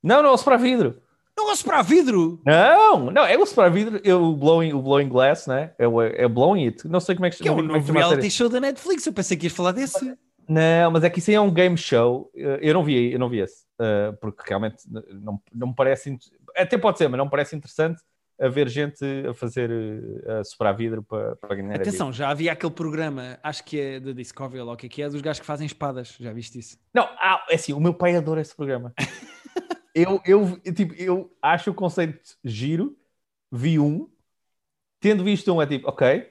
Não, não, soprar vidro. Não é soprar vidro! Não, não, é o soprar vidro, é o blowing, o blowing glass, né? É o é blowing it. Não sei como é que, Que é como é novo reality show da Netflix. Eu pensei que ias falar desse. Não, mas é que isso aí é um game show. Eu não vi, eu não vi esse, eh, porque realmente não, não me parece. Até pode ser, mas não me parece interessante haver gente a fazer eh, a soprar vidro para, para ganhar vida. Atenção, já havia aquele programa, acho que é da Discovery, ou o que é que é, dos gajos que fazem espadas. Já viste isso? Não, ah, é assim, o meu pai adora esse programa. <laughs> eu, eu, tipo, eu acho o conceito giro, vi um, tendo visto um, é tipo, ok,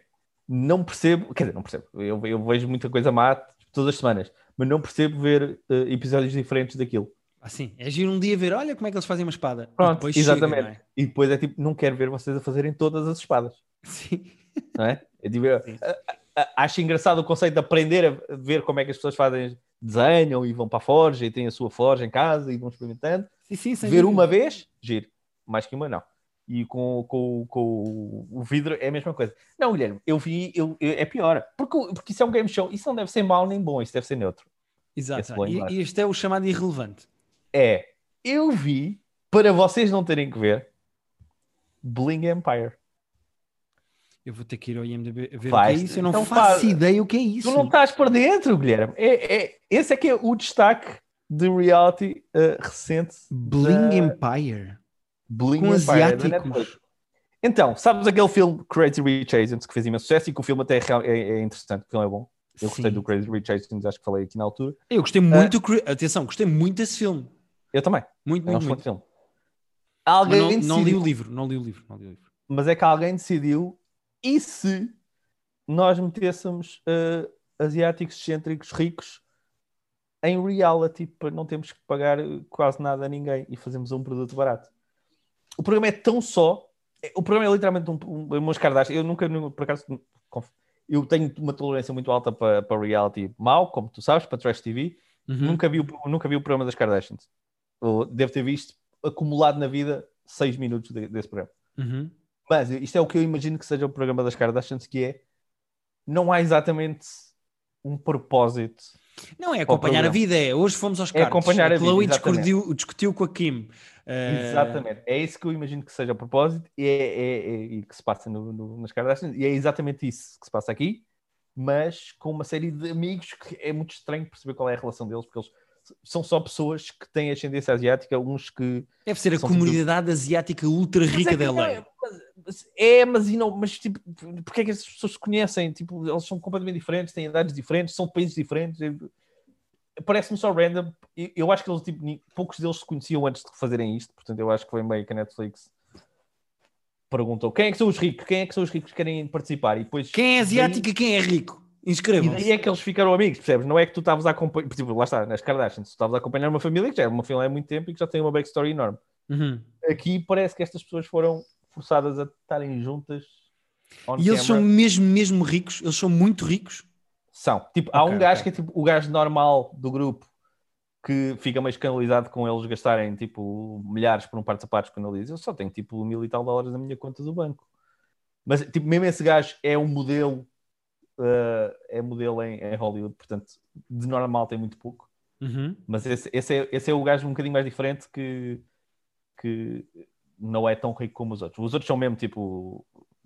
não percebo, quer dizer, não percebo, eu, eu vejo muita coisa má todas as semanas, mas não percebo ver eh, episódios diferentes daquilo. Assim, é giro um dia ver, olha como é que eles fazem uma espada. E Pronto, depois exatamente. chega, é? E depois é tipo, não quero ver vocês a fazerem todas as espadas, Sim. não é? É tipo, acho engraçado o conceito de aprender a ver como é que as pessoas fazem, desenham e vão para a forja e têm a sua forja em casa e vão experimentando. Sim, sim, sem ver dúvida. uma vez, giro. Mais que uma, não. E com, com, com o vidro é a mesma coisa. Não, Guilherme, eu vi, eu, eu- é pior. Porque, porque isso é um game show. Isso não deve ser mau nem bom, isso deve ser neutro. Exato. E, e este é o chamado irrelevante. É, eu vi, para vocês não terem que ver, Bling Empire. Eu vou ter que ir ao IMDB ver o que é isso. Eu não Então faço faz. ideia o que é isso. Tu não estás por dentro, Guilherme. É, é, esse é que é o destaque de reality uh, recente. Bling da- Empire. Bling Com asiáticos. Então, sabes aquele filme Crazy Rich Asians que fez imenso sucesso e que o filme até é, é- é interessante, o filme é bom. Eu gostei Sim. do Crazy Rich Asians, acho que falei aqui na altura. Eu gostei muito. cri- Atenção, gostei muito desse filme. Eu também, Muito, é um muito, muito. filme. Alguém não, não li decidiu- o livro, não li o livro, não li o livro. mas é que alguém decidiu e se nós metêssemos eh, asiáticos excêntricos ricos em reality para não termos que pagar eh, quase nada a ninguém e fazemos um produto barato. O programa é tão só, é- o programa é literalmente um, um, Kardashian. Eu nunca, nu- por acaso, eu tenho uma tolerância muito alta para, para reality mau, como tu sabes, para trash TV. Uhum. Nunca vi, o, nunca vi o programa das Kardashians. devo ter visto acumulado na vida 6 minutos de- desse programa. Uhum. Mas isto é o que eu imagino que seja o programa das Kardashians, que é não há exatamente um propósito. Não, é acompanhar a vida, é hoje fomos aos É cards. acompanhar a vida, Chloe exatamente. discutiu, discutiu com a Kim. Eh, Exatamente. É isso que eu imagino que seja o propósito e, é, é- é- que se passa no- no- nas Kardashians. E é exatamente isso que se passa aqui, mas com uma série de amigos que é muito estranho perceber qual é a relação deles, porque eles são só pessoas que têm ascendência asiática, uns que Deve ser a São comunidade asiática ultra rica é da LA. É, mas, é, mas, e não, mas tipo, porque é que essas pessoas se conhecem? Tipo, eles são completamente diferentes, têm idades diferentes, são países diferentes. Parece-me só random. Eu, eu acho que eles, tipo, poucos deles se conheciam antes de fazerem isto, portanto, eu acho que foi meio que a Netflix perguntou quem é que são os ricos, quem é que são os ricos que querem participar, e depois Quem é asiático e quem é rico? E Inscrevam-se. daí é que eles ficaram amigos, percebes? Não é que tu estavas a acompanhar, exemplo, lá está, nas Kardashians, tu estavas a acompanhar uma família que já é uma família há muito tempo e que já tem uma backstory enorme. Uhum. Aqui parece que estas pessoas foram forçadas a estarem juntas. E eles são mesmo, mesmo ricos? Eles são muito ricos? São. Tipo, há um gajo ok. que é tipo o gajo normal do grupo que fica meio escandalizado com eles gastarem tipo milhares por um par de sapatos quando ele diz eu só tenho tipo mil e tal dólares na minha conta do banco. Mas tipo, mesmo esse gajo é um modelo, eh, é modelo em, em Hollywood, portanto, de normal tem muito pouco. Uhum. Mas esse, esse, é, esse é o gajo um bocadinho mais diferente que, que não é tão rico como os outros. Os outros são mesmo tipo,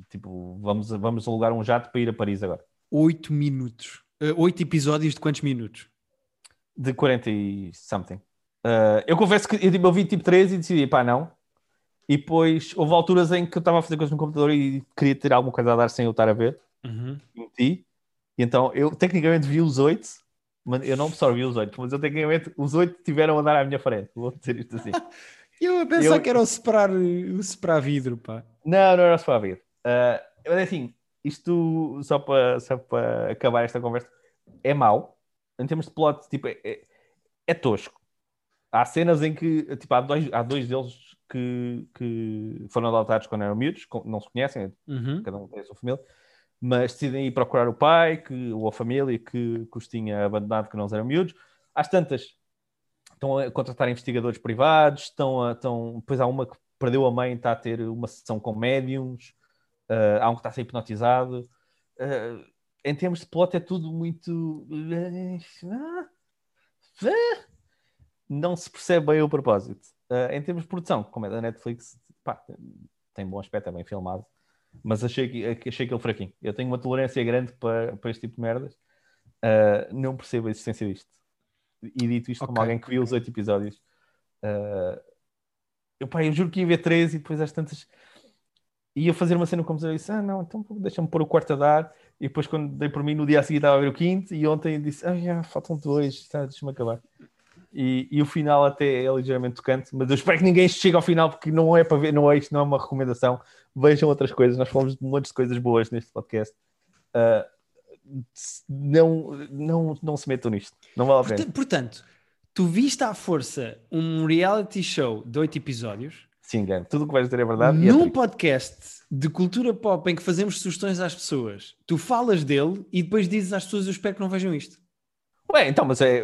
tipo vamos, vamos alugar um jato para ir a Paris agora. Oito minutos. Eh, Oito episódios de quantos minutos? De 40 e something. Uh, eu confesso que eu, tipo, eu vi tipo 13 e decidi, pá, não. E depois houve alturas em que eu estava a fazer coisas no computador e queria ter alguma coisa a dar sem eu estar a ver. Uhum. Meti. E então eu tecnicamente vi os 8, mas eu não só vi os 8, mas eu tecnicamente os 8 tiveram a dar à minha frente. Vou dizer isto assim. <laughs> Eu a pensar Eu- que era o separar, o separar vidro, pá. Não, não era só a ver. Uh, mas assim, isto só para, só para acabar esta conversa é mau. Em termos de plot, tipo, é, é, é tosco. Há cenas em que tipo, há, dois, há dois deles que, que foram adotados quando eram miúdos, não se conhecem, Uhum. cada um tem a sua família, mas decidem ir procurar o pai que, ou a família que, que os tinha abandonado quando eles eram miúdos. Às tantas, estão a contratar investigadores privados, estão a, estão, depois há uma que perdeu a mãe, está a ter uma sessão com médiums, ah, há um que está a ser hipnotizado. Ah, em termos de plot é tudo muito... Ah, Não se percebe bem o propósito. Ah, em termos de produção, como é da Netflix, pá, tem bom aspecto, é bem filmado mas achei, que- achei aquele fraquinho. Eu tenho uma tolerância grande para, para este tipo de merdas. Uh, não percebo a existência disto. E dito isto como Ok. alguém que viu os oito episódios, uh, eu, pá, eu juro que ia ver três e depois às tantas ia fazer uma cena como eu disse: Ah, não, então deixa-me pôr o quarto a dar. E depois, quando dei por mim, no dia a seguir estava a ver o quinto. E ontem disse: Ah, já, faltam dois, tá, deixa-me acabar. E, e o final até é ligeiramente tocante, mas eu espero que ninguém chegue ao final porque não é para ver, não é isto, não é uma recomendação. Vejam outras coisas, nós falamos de um monte de coisas boas neste podcast. Ah, não, não, não se metam nisto, não vale a pena. Porta- Portanto, tu viste à força um reality show de oito episódios Sim, engano. Tudo o que vais dizer é verdade. é num triste. podcast de cultura pop em que fazemos sugestões às pessoas. Tu falas dele e depois dizes às pessoas: Eu espero que não vejam isto. Ué, então, mas é,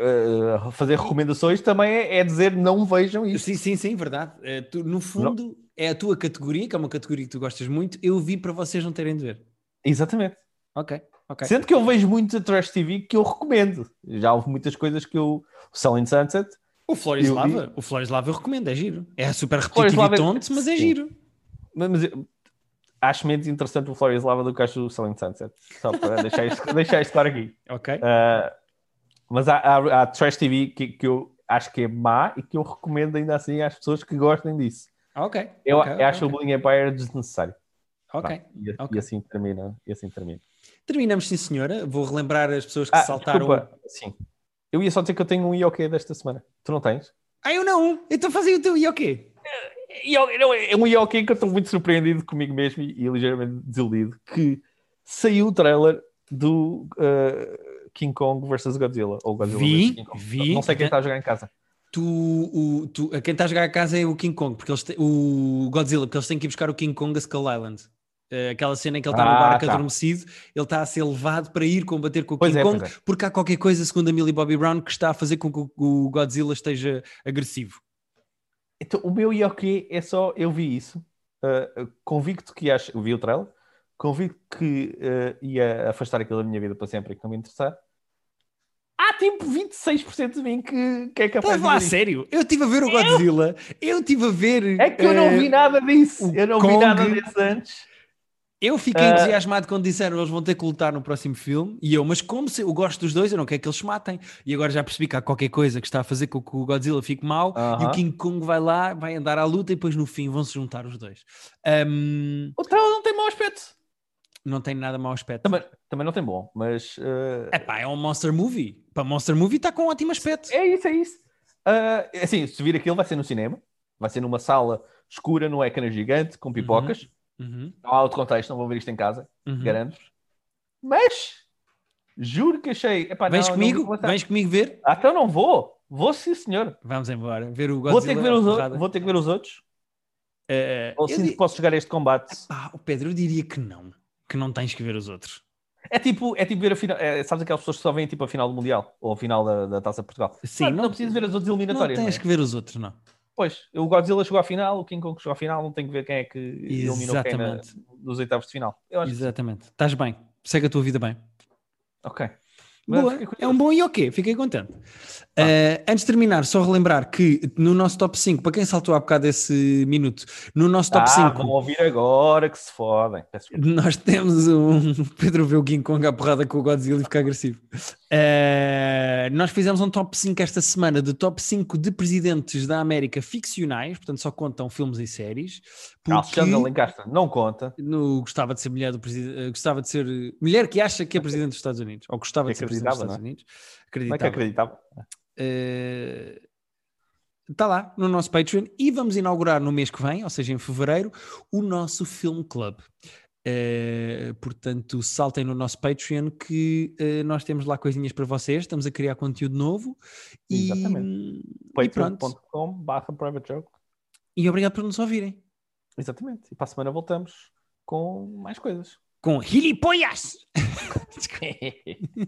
ah, fazer recomendações também é, é dizer não vejam isto. Sim, sim, sim, verdade. Eh, tu, no fundo, é a tua categoria, que é uma categoria que tu gostas muito. Eu vi para vocês não terem de ver. Exatamente. Ok, ok. Sendo que eu vejo muito a Trash TV que eu recomendo. Já houve muitas coisas que eu. O Selling Sunset. O Flores Eu Lava, o Flores Lava eu recomendo, é giro. É super repetitivo e é- tonto, mas é Sim. giro. Mas, mas eu acho menos interessante o Flores Lava do que acho o Selling Sunset. Só para deixar isto, <laughs> deixar isto claro aqui. Ok. Ah, mas há, há, há Trash TV que, que eu acho que é má e que eu recomendo ainda assim às pessoas que gostem disso. Ok. Eu, ok, eu acho ok, o Bullying Empire desnecessário. Ok. Pá, e, ok. e assim termina. E assim termina. Terminamos, sim, senhora. Vou relembrar as pessoas que Ah, saltaram. desculpa. Sim. Eu ia só dizer que eu tenho um IOK desta semana. Tu não tens? Ah, eu não! Então fazem o teu não, é um IOK que eu estou muito surpreendido comigo mesmo e, e ligeiramente desiludido que saiu o trailer do uh, King Kong vs Godzilla. Ou Godzilla Vi, vs King Kong. vi. Não sei quem está a jogar em casa. Tu, o, tu, quem está a jogar a casa é o King Kong, porque eles têm, o Godzilla, porque eles têm que ir buscar o King Kong a Skull Island. Eh, aquela cena em que ele está no Ah, barco tá. adormecido, ele está a ser levado para ir combater com o Pois King é, Kong, é. porque há qualquer coisa, segundo a Millie Bobby Brown, que está a fazer com que o, Godzilla esteja agressivo. Então, o meu quê é só eu vi isso, uh, convicto que acho, vi o trailer, convicto que uh, ia afastar aquilo da minha vida para sempre e que não me interessar. Há tipo 26% de mim que, que é capaz Estás lá a de ver sério? Eu estive a ver o Godzilla, eu estive a ver. É que eu não eh, vi nada disso. Eu não Kong- vi nada disso antes. Eu fiquei Ah. entusiasmado quando disseram eles vão ter que lutar no próximo filme. E eu, mas como se eu gosto dos dois, eu não quero que eles se matem. E agora já percebi que há qualquer coisa que está a fazer com que o Godzilla fique mau. E o. King Kong vai lá, vai andar à luta e depois no fim vão se juntar os dois. Ahm, O trailer não tem mau aspecto. Não tem nada mau aspecto. Também, também não tem bom, mas uh, É pá, é um Monster Movie. Para Monster Movie está com um ótimo aspecto. é isso, é isso. Uh, assim, se vir aquilo, vai ser no cinema, vai ser numa sala escura, num ecrã gigante, com pipocas. Uhum, Não há outro contexto, não vão ver isto em casa, uhum. garanto-vos. Mas juro que achei. Epá, Vens não, comigo? Não Vens comigo ver? Ah, então não vou. Vou sim, senhor. Vamos embora. Ver o Godzilla. Vou ter, que ver os, outros, vou ter que ver os outros. Eh, Ou eu sinto que posso jogar este combate. Pá, o Pedro, eu diria que não. Que não tens que ver os outros. É tipo, é tipo ver a final. É, sabes aquelas pessoas que só veem tipo a final do Mundial ou a final da, da Taça de Portugal? Sim, Ah, não- não, preciso ver as outras Não eliminatórias. tens não é? que ver os outros, não. Pois, o Godzilla chegou à final, o King Kong chegou à final, não tenho que ver quem é que eliminou quem na, Exatamente. nos oitavos de final. Acho que. Exatamente. Estás bem. Segue a tua vida bem. Ok. Boa. É um bom e ok. Fiquei contente. Eh, antes de terminar, só relembrar que no nosso top 5, para quem saltou há bocado esse minuto, no nosso top ah, 5 vão ouvir agora que se fodem. Nós temos um <laughs> Pedro ver o King Kong à porrada com o Godzilla e ficar agressivo. Eh, nós fizemos um top 5 esta semana de top 5 de presidentes da América ficcionais, portanto só contam filmes e séries. Alexandre Porque Lencastre não conta. no, gostava de ser mulher do presidente, gostava de ser mulher que acha que é presidente dos Estados Unidos, ou gostava Que de ser presidente dos Estados Unidos. Como é que Acreditava. acreditava? Está lá no nosso Patreon e vamos inaugurar no mês que vem, ou seja, em fevereiro, o nosso Film Club. Eh, portanto, saltem no nosso Patreon que eh, nós temos lá coisinhas para vocês, estamos a criar conteúdo novo Exatamente. Patreon.com barra private joke. E obrigado por nos ouvirem. Exatamente. E para a semana voltamos com mais coisas. Com gilipollas! <laughs> <laughs> <laughs>